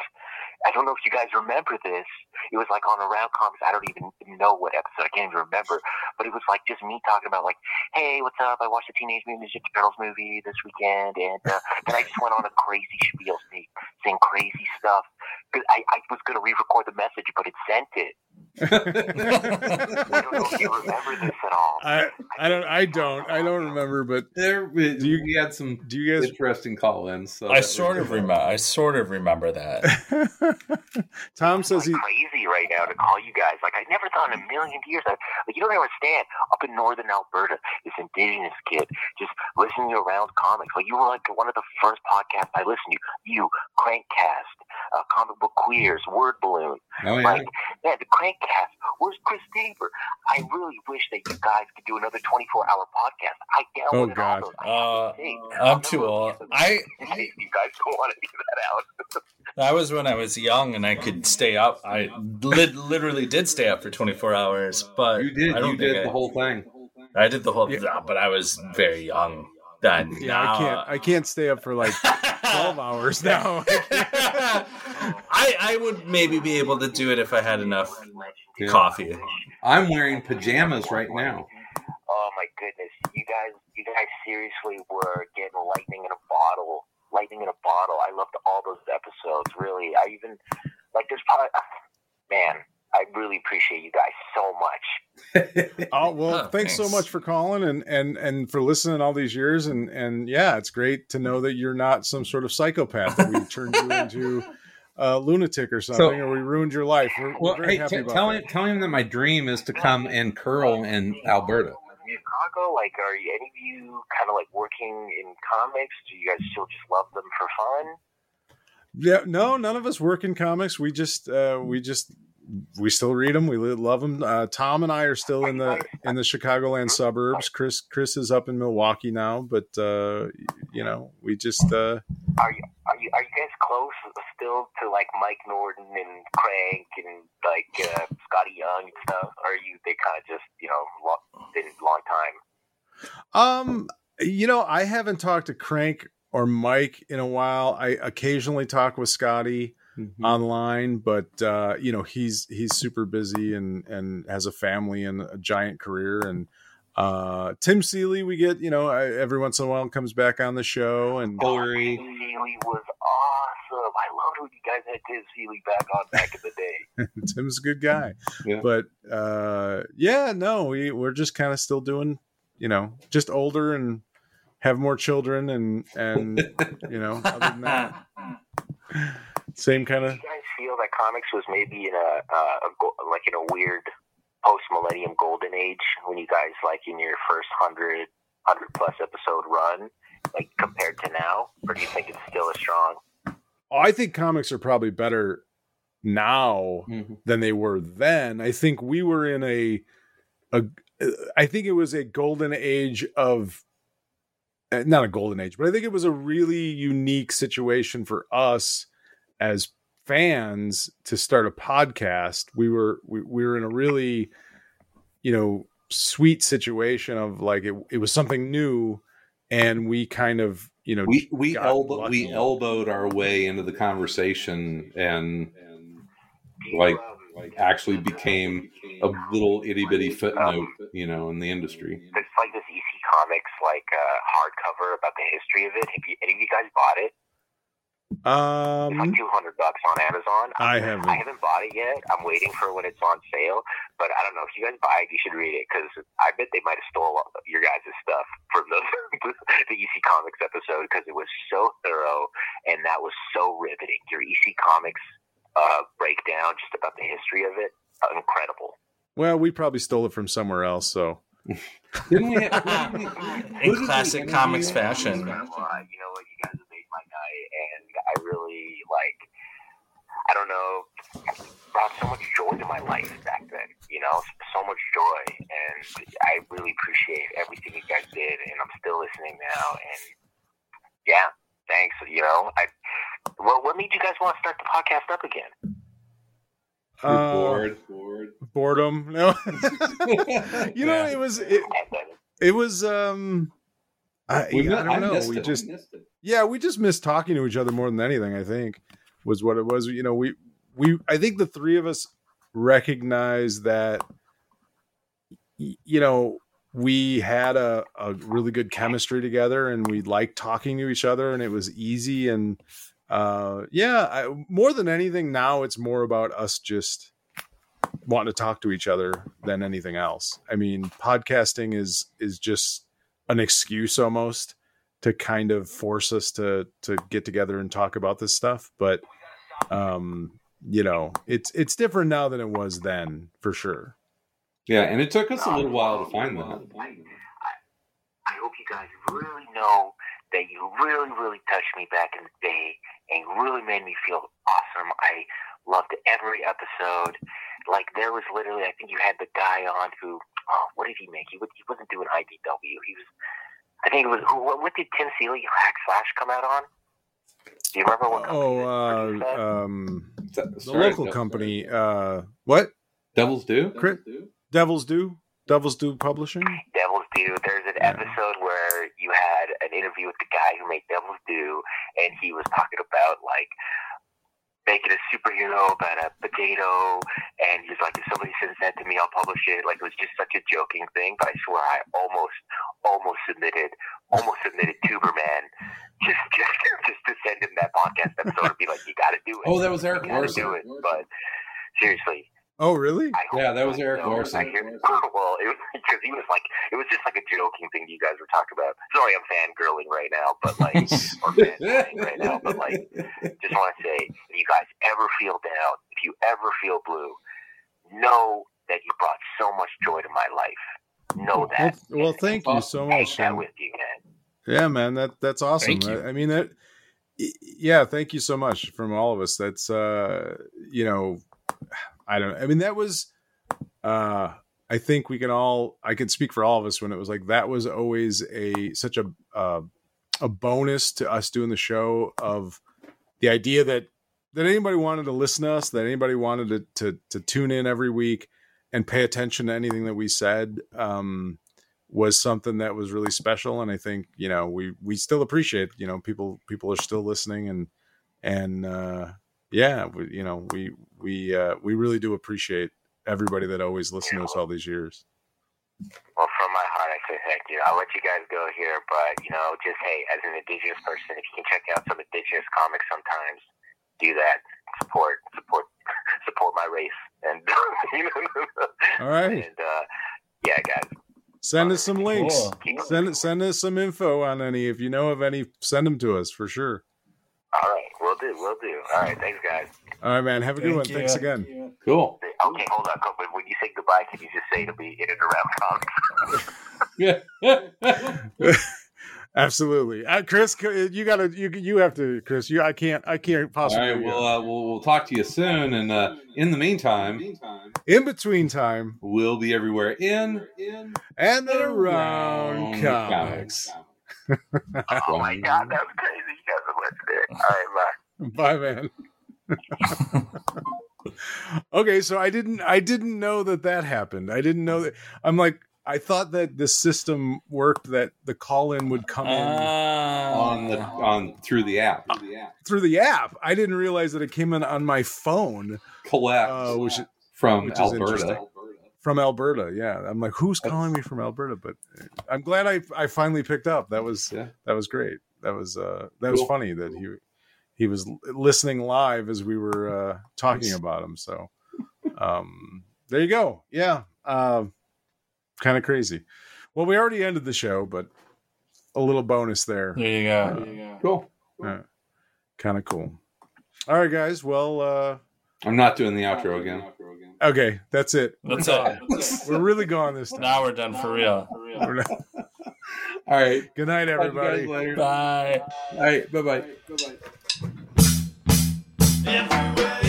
I don't know if you guys remember this. It was like on Around Comics. I don't even know what episode. I can't even remember. But it was like just me talking about like, hey, what's up? I watched the Teenage Mutant Ninja Turtles movie this weekend, and uh, then I just went on a crazy spiel saying, saying crazy stuff. 'Cause I, I was going to re-record the message, but it sent it. I don't know if you remember this at all. I I don't I don't I don't remember, but There, Do you- we had some do you guys? interesting call-ins. So I sort of remember. I sort of remember that. Tom says he. like crazy right now to call you guys. Like I never thought in a million years. I, like you don't understand. Up in northern Alberta, this indigenous kid just listening to around comics. Like you were like one of the first podcasts I listened to. You, Crankcast, uh, comic book queers, word balloon. Oh yeah. Like, yeah, the Crankcast. Where's Chris Tabor? I really wish that you guys could do another 24 hour podcast. I downloaded Oh, God. all those. I Uh, have to think. I'm too old. I If you guys don't want to do that out. that was when I was young and I could stay up. I lit literally did stay up for 24 hours, but you did. I don't You think did I, the whole thing. I did the whole, thing. but I was very young then. Yeah, I can't. I can't stay up for like twelve hours now. I I would maybe be able to do it if I had enough Yeah. coffee. I'm wearing pajamas right now. Oh my goodness, you guys, you guys seriously were getting lightning in a bottle. Lightning in a bottle. I loved all those episodes. Really, I even like. There's probably, man. I really appreciate you guys so much. Oh well, Oh, thanks, so much for calling and and and for listening all these years and and yeah, it's great to know that you're not some sort of psychopath that we turned you into a lunatic or something or we ruined your life. We're, we're Well, very hey, happy t- about tell that. him, tell him that my dream is to come and curl in Alberta. Chicago, like, are you, any of you kind of like working in comics? Do you guys still just love them for fun? Yeah, no, none of us work in comics. We just uh we just we still read them. We love them. Uh, Tom and I are still in the in the Chicagoland suburbs. Chris Chris is up in Milwaukee now, but uh you know, we just uh Are you are you are you guys close still to like Mike Norton and Crank and like uh, Skottie Young and stuff? Or are you they kind of just you know lo- been long time? Um, you know, I haven't talked to Crank or Mike in a while. I occasionally talk with Skottie Mm-hmm. online, but uh, you know, he's he's super busy and and has a family and a giant career. And uh, Tim Seeley, we get you know I- every once in a while comes back on the show, and Hillary. Tim Seeley was awesome. I loved when you guys had Tim Seeley back on back in the day. Tim's a good guy. Yeah. But uh, yeah, no, we we're just kind of still doing, you know, just older and have more children and and you know, other than that, same kind Do of you guys feel that comics was maybe in a, uh, a like in a weird post millennium golden age when you guys like in your first hundred hundred plus episode run, like compared to now, or do you think it's still as strong? Oh, I think comics are probably better now Mhm. than they were then. I think we were in a a I think it was a golden age of uh, not a golden age, but I think it was a really unique situation for us as fans to start a podcast. We were we, we were in a really you know sweet situation of like it, it was something new and we kind of you know We we got elbow, we elbowed our way into the conversation and Do you, like like actually became a little itty bitty footnote, you know, in the industry. It's like this EC Comics like uh, hardcover about the history of it. Have you, any of you guys bought it? It's um like two hundred bucks on Amazon. I haven't. I haven't bought it yet. I'm waiting for when it's on sale. But I don't know if you guys buy it, you should read it because I bet they might have stole your guys' stuff from the the EC Comics episode because it was so thorough and that was so riveting. Your EC Comics uh, breakdown just about the history of it, uh, incredible. Well, we probably stole it from somewhere else. So Didn't we? Have, who did we- In classic comics fashion. Uh, you know what? You guys have made my night, and I really like. I don't know, brought so much joy to my life back then. You know, so much joy, and I really appreciate everything you guys did, and I'm still listening now. And yeah, thanks. You know, I. Well, what made you guys want to start the podcast up again? You're uh, bored, bored. boredom. No, you know it was it, it was um. I, We I don't I know. We it. just yeah, we just missed talking to each other more than anything. I think was what it was. You know, we we I think the three of us recognize that you know we had a, a really good chemistry together and we liked talking to each other and it was easy and uh yeah I, more than anything now it's more about us just wanting to talk to each other than anything else i mean podcasting is is just an excuse almost to kind of force us to to get together and talk about this stuff but um you know it's it's different now than it was then for sure Yeah, and it took us a little while to find that. I, I hope you guys really know that you really, really touched me back in the day and really made me feel awesome I loved every episode. Like there was literally, I think you had the guy on who, oh, what did he make? He, was, he wasn't doing IDW. He was, I think it was. Who, what, what did Tim Seeley Hack Slash come out on? Do you remember what? company Oh, that uh, um, the Sorry, local Devils- company. Uh, what? Devil's Due. Crit- Devil's Due. Devil's Due publishing. Devil's Due. There's an Yeah. episode where you had an interview with the guy who made Devil's Due, and he was talking about like making a superhero about a potato, and he's like, if somebody sends that to me, I'll publish it. Like it was just such a joking thing, but I swear I almost, almost submitted, almost submitted Tuberman just, just, just to send him that podcast episode and be like, you got to do it. Oh, that was Erik Larsen. do it. But seriously, Oh, really? Yeah, that was Erik know, Larsen. I hear, him well, it was because he was like, it was just like a joking thing you guys were talking about. Sorry, I'm fangirling right now, but like, or fanboying right now, but like, just want to say, if you guys ever feel down, if you ever feel blue, know that you brought so much joy to my life. Know Well, that. well, thank you so much. that with you, man. Yeah, man, that that's awesome. Thank you. I, I mean that. Yeah, thank you so much from all of us. That's uh, you know, I don't. I mean, that was. Uh, I think we can all. I can speak for all of us when it was like that was always a such a uh, a bonus to us doing the show of the idea that that anybody wanted to listen to us, that anybody wanted to to, to tune in every week and pay attention to anything that we said. Um, was something that was really special and i think you know we we still appreciate you know people people are still listening and and uh yeah we, you know we we uh we really do appreciate everybody that always listened to us all these years Well, from my heart, I say thank you. I'll let you guys go here, but you know, just hey, as an indigenous person, if you can check out some indigenous comics, sometimes do that. Support, support, support my race, and you know, all right and uh, yeah, guys. send us some links Cool. Send it send us some info on any if you know of any send them to us for sure All right, we'll do, we'll do. All right, thanks, guys. all right man have a good Thank one you. thanks again Cool. Okay, hold on, but when you say goodbye, can you just say to be in and around comics? Yeah. absolutely uh, chris you gotta you you have to chris you i can't i can't possibly right. Well, uh, we'll we'll talk to you soon. And uh, in the meantime, in between time we'll be everywhere in in and around comics. Oh my god, that was crazy. You guys. All right, bye. Bye, man. okay, so I didn't I didn't know that that happened. I didn't know that. I'm like I thought that the system worked that the call in would come in on the on through the app. through the app. I didn't realize that it came in on my phone, Collect uh, which from which Alberta. from Alberta. Yeah, I'm like, who's calling me from Alberta? But I'm glad I I finally picked up. That was Yeah. that was great. That was uh that was Cool. funny that he he was listening live as we were uh talking about him. So um there you go. Yeah. Um kind of crazy. Well, we already ended the show, but a little bonus there. There you go. Cool. Kind of cool. All right, guys. Well, uh I'm not doing the outro again. okay, that's it. That's it. We're really gone this time. Now we're done for real. We're not- All right. Good night, Talk to you guys everybody. later. Bye. All right. Bye bye. Everywhere